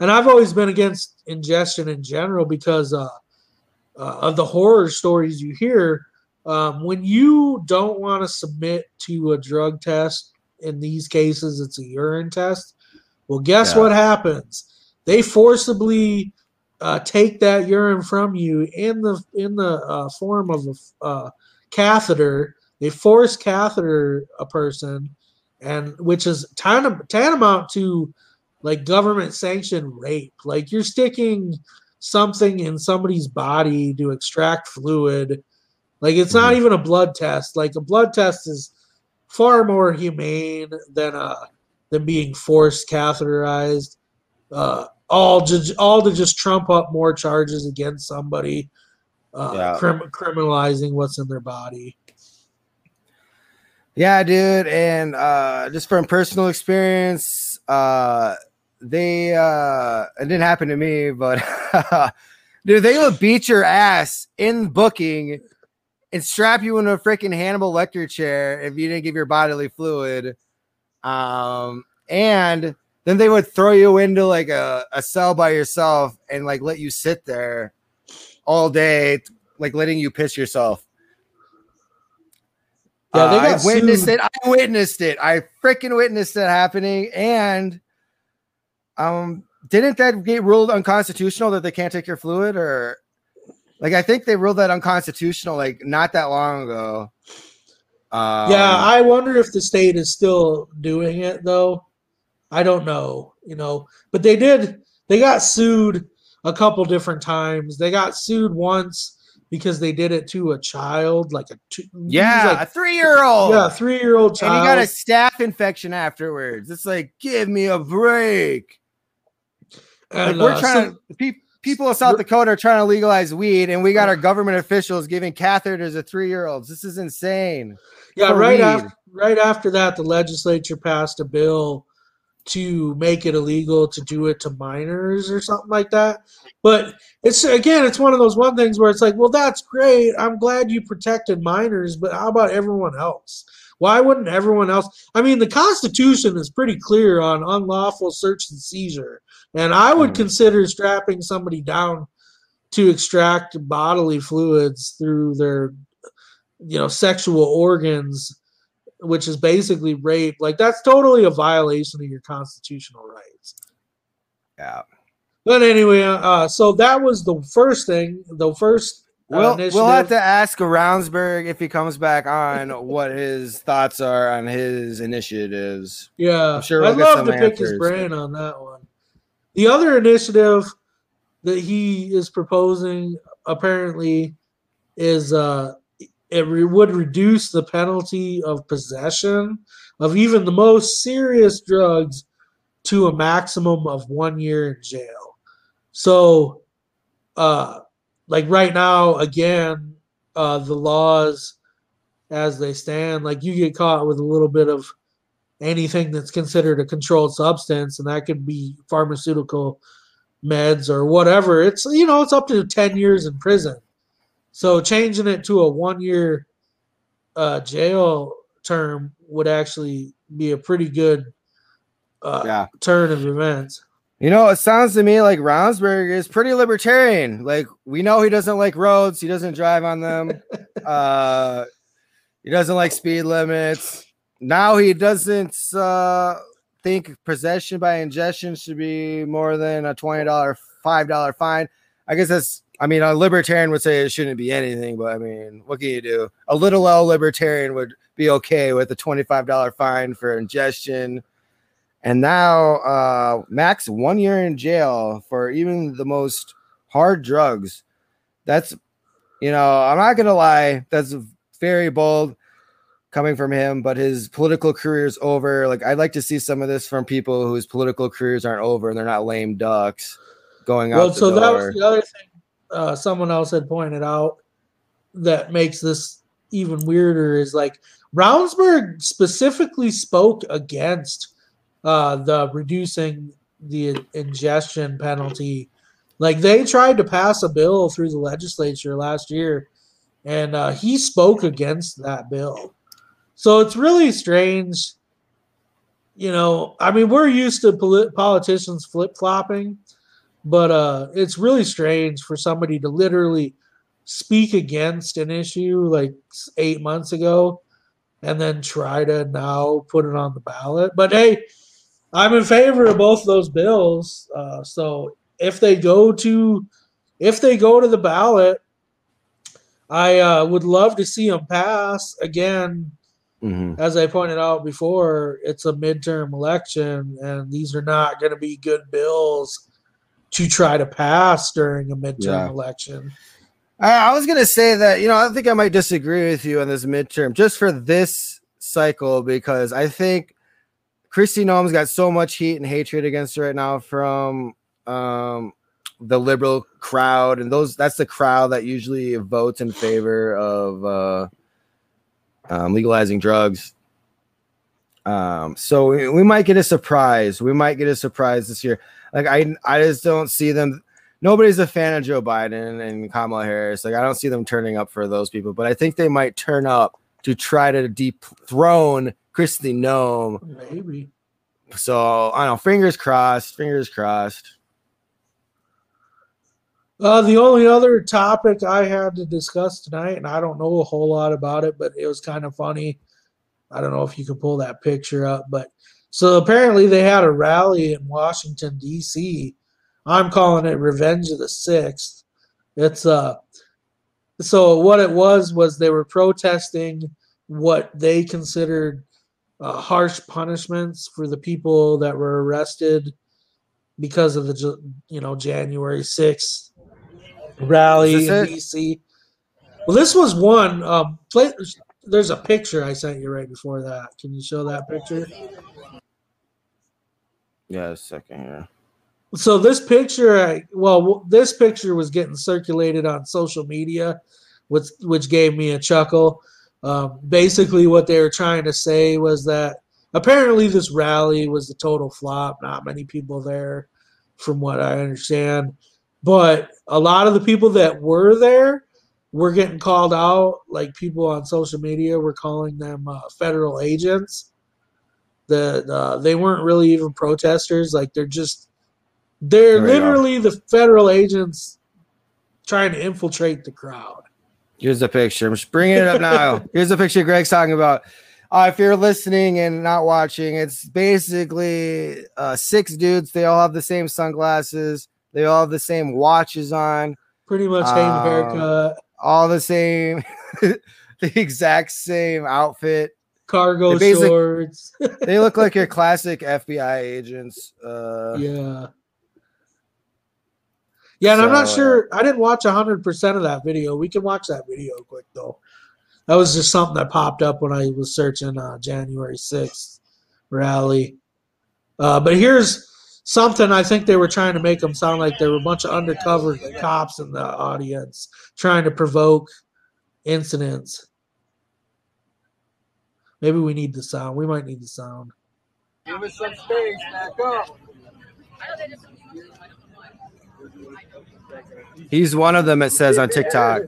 And I've always been against ingestion in general because uh, uh, of the horror stories you hear. Um, when you don't want to submit to a drug test, in these cases, it's a urine test. Well, guess Yeah. what happens? They forcibly uh, take that urine from you in the in the uh, form of a uh, catheter. They force catheter a person, and which is tan- tantamount to like government sanctioned rape. Like you're sticking something in somebody's body to extract fluid. Like it's not Mhm. even a blood test. Like a blood test is far more humane than uh than being forced catheterized. Uh, all to all to just trump up more charges against somebody, uh, Yeah. crim- criminalizing what's in their body. Yeah, dude, and uh just from personal experience, uh they uh it didn't happen to me, but (laughs) dude, they would beat your ass in booking and strap you in a freaking Hannibal Lecter chair if you didn't give your bodily fluid. Um and then they would throw you into like a, a cell by yourself and like let you sit there all day, like letting you piss yourself. Yeah, they Uh, I witnessed sued. it. I witnessed it. I freaking witnessed it happening. And um, didn't that get ruled unconstitutional that they can't take your fluid? Or like I think they ruled that unconstitutional like not that long ago. Um, yeah, I wonder if the state is still doing it though. I don't know, you know, but they did. They got sued a couple different times. They got sued once because they did it to a child, like a two, yeah, like- a three year old. yeah, three year old child, and he got a staph infection afterwards. It's like, give me a break. Like we're uh, trying to pe- people in South Dakota are trying to legalize weed, and we got our (sighs) government officials giving catheters to three year olds. This is insane. Yeah, for right weed. after right after that, the legislature passed a bill to make it illegal to do it to minors or something like that. But it's again, it's one of those one things where it's like, well, that's great. I'm glad you protected minors, but how about everyone else? Why wouldn't everyone else? I mean, the Constitution is pretty clear on unlawful search and seizure, and I would Mhm. consider strapping somebody down to extract bodily fluids through their you know sexual organs which is basically rape like that's totally a violation of your constitutional rights Yeah. but anyway uh so that was the first thing the first uh, We'll, we'll have to ask Ravnsborg if he comes back on what his thoughts are on his initiatives. yeah I'm sure we'll i'd love to pick his brain on that one the other initiative that he is proposing apparently is uh it re- would reduce the penalty of possession of even the most serious drugs to a maximum of one year in jail. So, uh, like right now, again, uh, the laws as they stand, like you get caught with a little bit of anything that's considered a controlled substance, and that could be pharmaceutical meds or whatever. It's you know it's up to ten years in prison. So changing it to a one year uh, jail term would actually be a pretty good uh, Yeah. turn of events. You know, it sounds to me like Ravnsborg is pretty libertarian. Like we know he doesn't like roads, he doesn't drive on them. (laughs) uh he doesn't like speed limits. Now he doesn't uh think possession by ingestion should be more than a $20 $5 fine. I guess that's I mean, a libertarian would say it shouldn't be anything, but I mean, what can you do? A little L libertarian would be okay with a $25 fine for ingestion And now uh, max one year in jail for even the most hard drugs. That's, you know, I'm not gonna lie, that's very bold coming from him, but his political career is over. Like I'd like to see some of this from people whose political careers aren't over and they're not lame ducks going well, out. so door. that was the other thing uh, someone else had pointed out that makes this even weirder is like Ravnsborg specifically spoke against uh, the reducing the ingestion penalty. Like they tried to pass a bill through the legislature last year, and uh, he spoke against that bill. So it's really strange. You know, I mean, we're used to polit- politicians flip flopping, but uh, it's really strange for somebody to literally speak against an issue like eight months ago and then try to now put it on the ballot. But hey, I'm in favor of both those bills. Uh, so if they go to if they go to the ballot, I uh, would love to see them pass again. Mm-hmm. As I pointed out before, it's a midterm election, and these are not going to be good bills to try to pass during a midterm yeah. election. I, was going to say that, you know, I think I might disagree with you on this midterm just for this cycle because I think Kristi Noem's got so much heat and hatred against her right now from um, the liberal crowd, and those that's the crowd that usually votes in favor of uh, um, legalizing drugs. Um, so we, we might get a surprise. We might get a surprise this year. Like I, I just don't see them. Nobody's a fan of Joe Biden and Kamala Harris. Like I don't see them turning up for those people, but I think they might turn up to try to dethrone Kristi Noem. Maybe. So I don't know. Fingers crossed. Fingers crossed. Uh, the only other topic I had to discuss tonight, and I don't know a whole lot about it, but it was kind of funny. I don't know if you could pull that picture up, but so apparently they had a rally in Washington D.C. I'm calling it Revenge of the Sixth. It's uh so what it was was they were protesting what they considered uh, harsh punishments for the people that were arrested because of the you know January 6th rally in DC. Well, this was one. Um, play, there's a picture I sent you right before that. Can you show that picture? Yeah, a second here. So this picture, well, this picture was getting circulated on social media, which which gave me a chuckle. Um, basically, what they were trying to say was that apparently this rally was a total flop. Not many people there, from what I understand. But a lot of the people that were there were getting called out. Like people on social media were calling them uh, federal agents that uh, they weren't really even protesters. Like they're just they're literally the federal agents trying to infiltrate the crowd. Here's a picture. I'm just bringing it up now. (laughs) Here's a picture Greg's talking about. Uh, if you're listening and not watching, it's basically uh, six dudes. They all have the same sunglasses. They all have the same watches on. Pretty much same um, haircut. All the same, (laughs) the exact same outfit cargo shorts. (laughs) they look like your classic FBI agents. Uh, yeah. Yeah, and so, I'm not sure. I didn't watch 100% of that video. We can watch that video quick, though. That was just something that popped up when I was searching uh, January 6th rally. Uh, but here's something I think they were trying to make them sound like there were a bunch of undercover cops in the audience trying to provoke incidents. Maybe we need the sound. We might need the sound. Give us some space. Back up. He's one of them. It says on TikTok.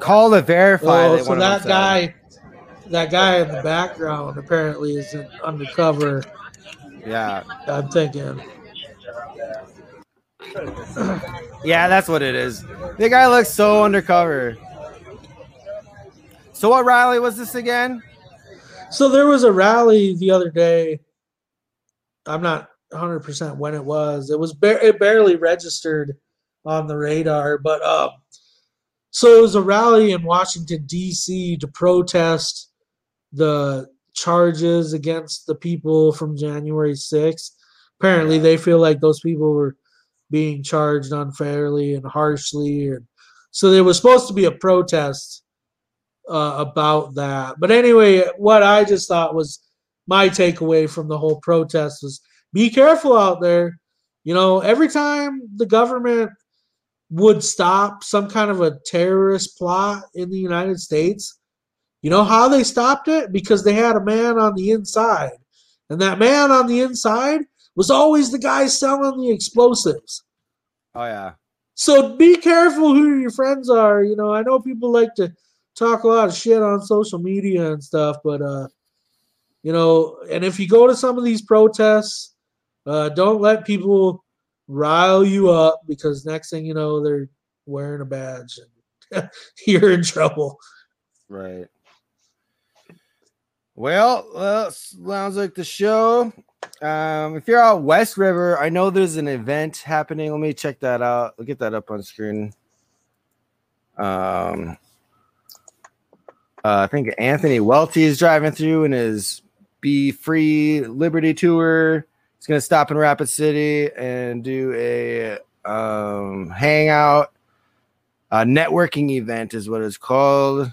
Call to verify. Oh, so that guy, that guy in the background apparently is an undercover. Yeah, I'm thinking. (clears throat) yeah, that's what it is. The guy looks so undercover. So, what rally was this again? So, there was a rally the other day. I'm not 100% when it was. It was ba- it barely registered on the radar. But um, so it was a rally in Washington D.C. to protest the charges against the people from January 6th. Apparently, they feel like those people were being charged unfairly and harshly, and so there was supposed to be a protest uh, about that. But anyway, what I just thought was my takeaway from the whole protest was be careful out there. You know, every time the government would stop some kind of a terrorist plot in the United States, you know how they stopped it? Because they had a man on the inside. And that man on the inside was always the guy selling the explosives. Oh yeah. So be careful who your friends are. You know, I know people like to talk a lot of shit on social media and stuff, but uh, you know, and if you go to some of these protests, uh, don't let people rile you up because next thing you know, they're wearing a badge and (laughs) you're in trouble. Right. Well, uh, sounds like the show. Um, if you're out West River, I know there's an event happening. Let me check that out. I'll get that up on screen. Um, uh, I think Anthony Welty is driving through in his Be Free Liberty tour. He's going to stop in Rapid City and do a um, hangout, a networking event, is what it's called.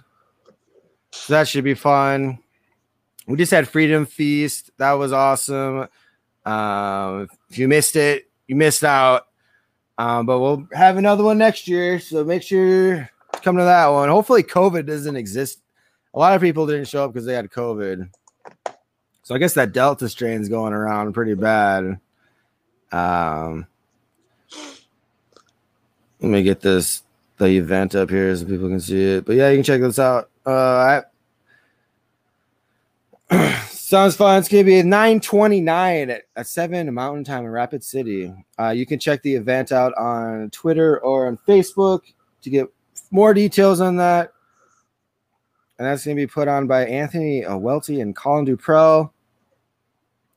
So that should be fun. We just had Freedom Feast. That was awesome. Um, if you missed it, you missed out. Um, but we'll have another one next year. So make sure to come to that one. Hopefully, COVID doesn't exist. A lot of people didn't show up because they had COVID. So I guess that Delta strain is going around pretty bad. Um, let me get this the event up here so people can see it. But yeah, you can check this out. Uh, I, (clears throat) sounds fun. It's gonna be 929 at, at 7 Mountain Time in Rapid City. Uh, you can check the event out on Twitter or on Facebook to get more details on that. And that's gonna be put on by Anthony Welty and Colin Duprell.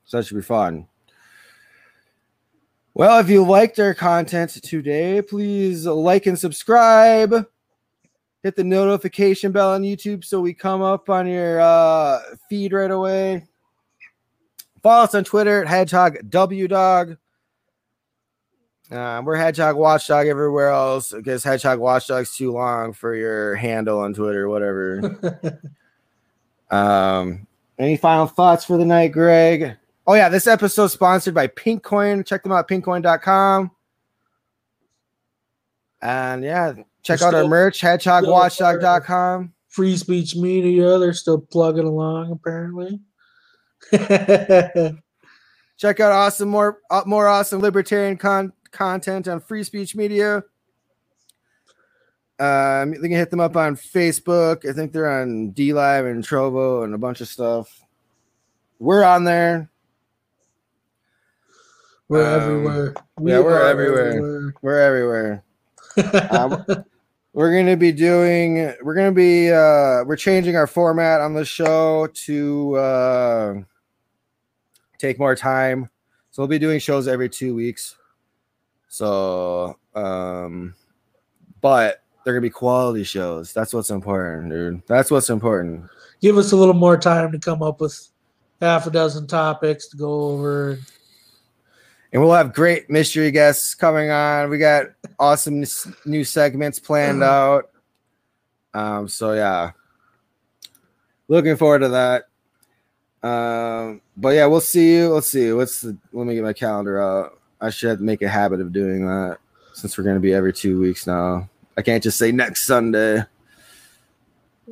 So that should be fun. Well, if you liked our content today, please like and subscribe. Hit the notification bell on YouTube so we come up on your uh, feed right away. Follow us on Twitter at Hedgehog WDog. Uh, we're Hedgehog Watchdog everywhere else because Hedgehog Watchdog's too long for your handle on Twitter, whatever. (laughs) um, any final thoughts for the night, Greg? Oh yeah, this episode sponsored by Pinkcoin. Check them out, pinkcoin.com. And yeah, check They're out our still- merch, hedgehogwatchdog.com. Free speech media, they're still plugging along apparently. (laughs) Check out awesome more uh, more awesome libertarian con- content on Free Speech Media. Um, you can hit them up on Facebook. I think they're on D Live and Trovo and a bunch of stuff. We're on there. We're Um, everywhere. yeah, we're are everywhere. We're everywhere. everywhere. Um, (laughs) we're gonna be doing we're gonna be uh we're changing our format on the show to uh take more time so we'll be doing shows every two weeks so um but they're gonna be quality shows that's what's important dude that's what's important Give us a little more time to come up with half a dozen topics to go over. And we'll have great mystery guests coming on. We got awesome new segments planned out. Um, so yeah, looking forward to that. Um, but yeah, we'll see you. Let's see. What's the? Let me get my calendar out. I should make a habit of doing that since we're going to be every two weeks now. I can't just say next Sunday.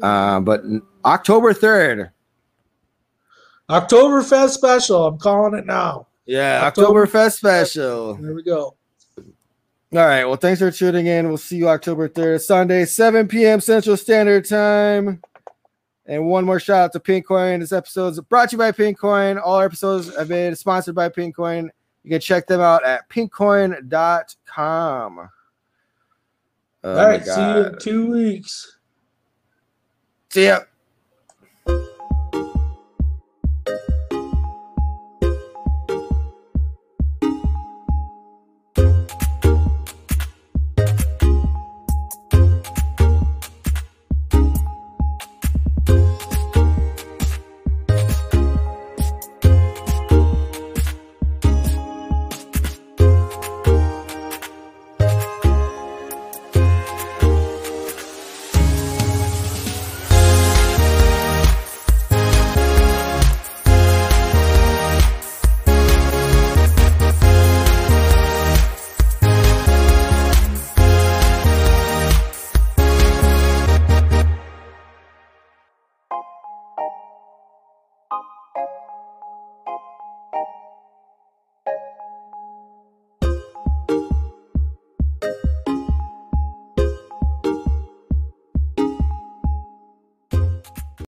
Uh, but October third. Oktoberfest special. I'm calling it now. Yeah, October- Oktoberfest special. There we go. All right. Well, thanks for tuning in. We'll see you October 3rd, Sunday, 7 p.m. Central Standard Time. And one more shout out to Pinkcoin. This episode is brought to you by Pinkcoin. All our episodes have been sponsored by Pinkcoin. You can check them out at pinkcoin.com. Oh All right. See you in two weeks. See ya.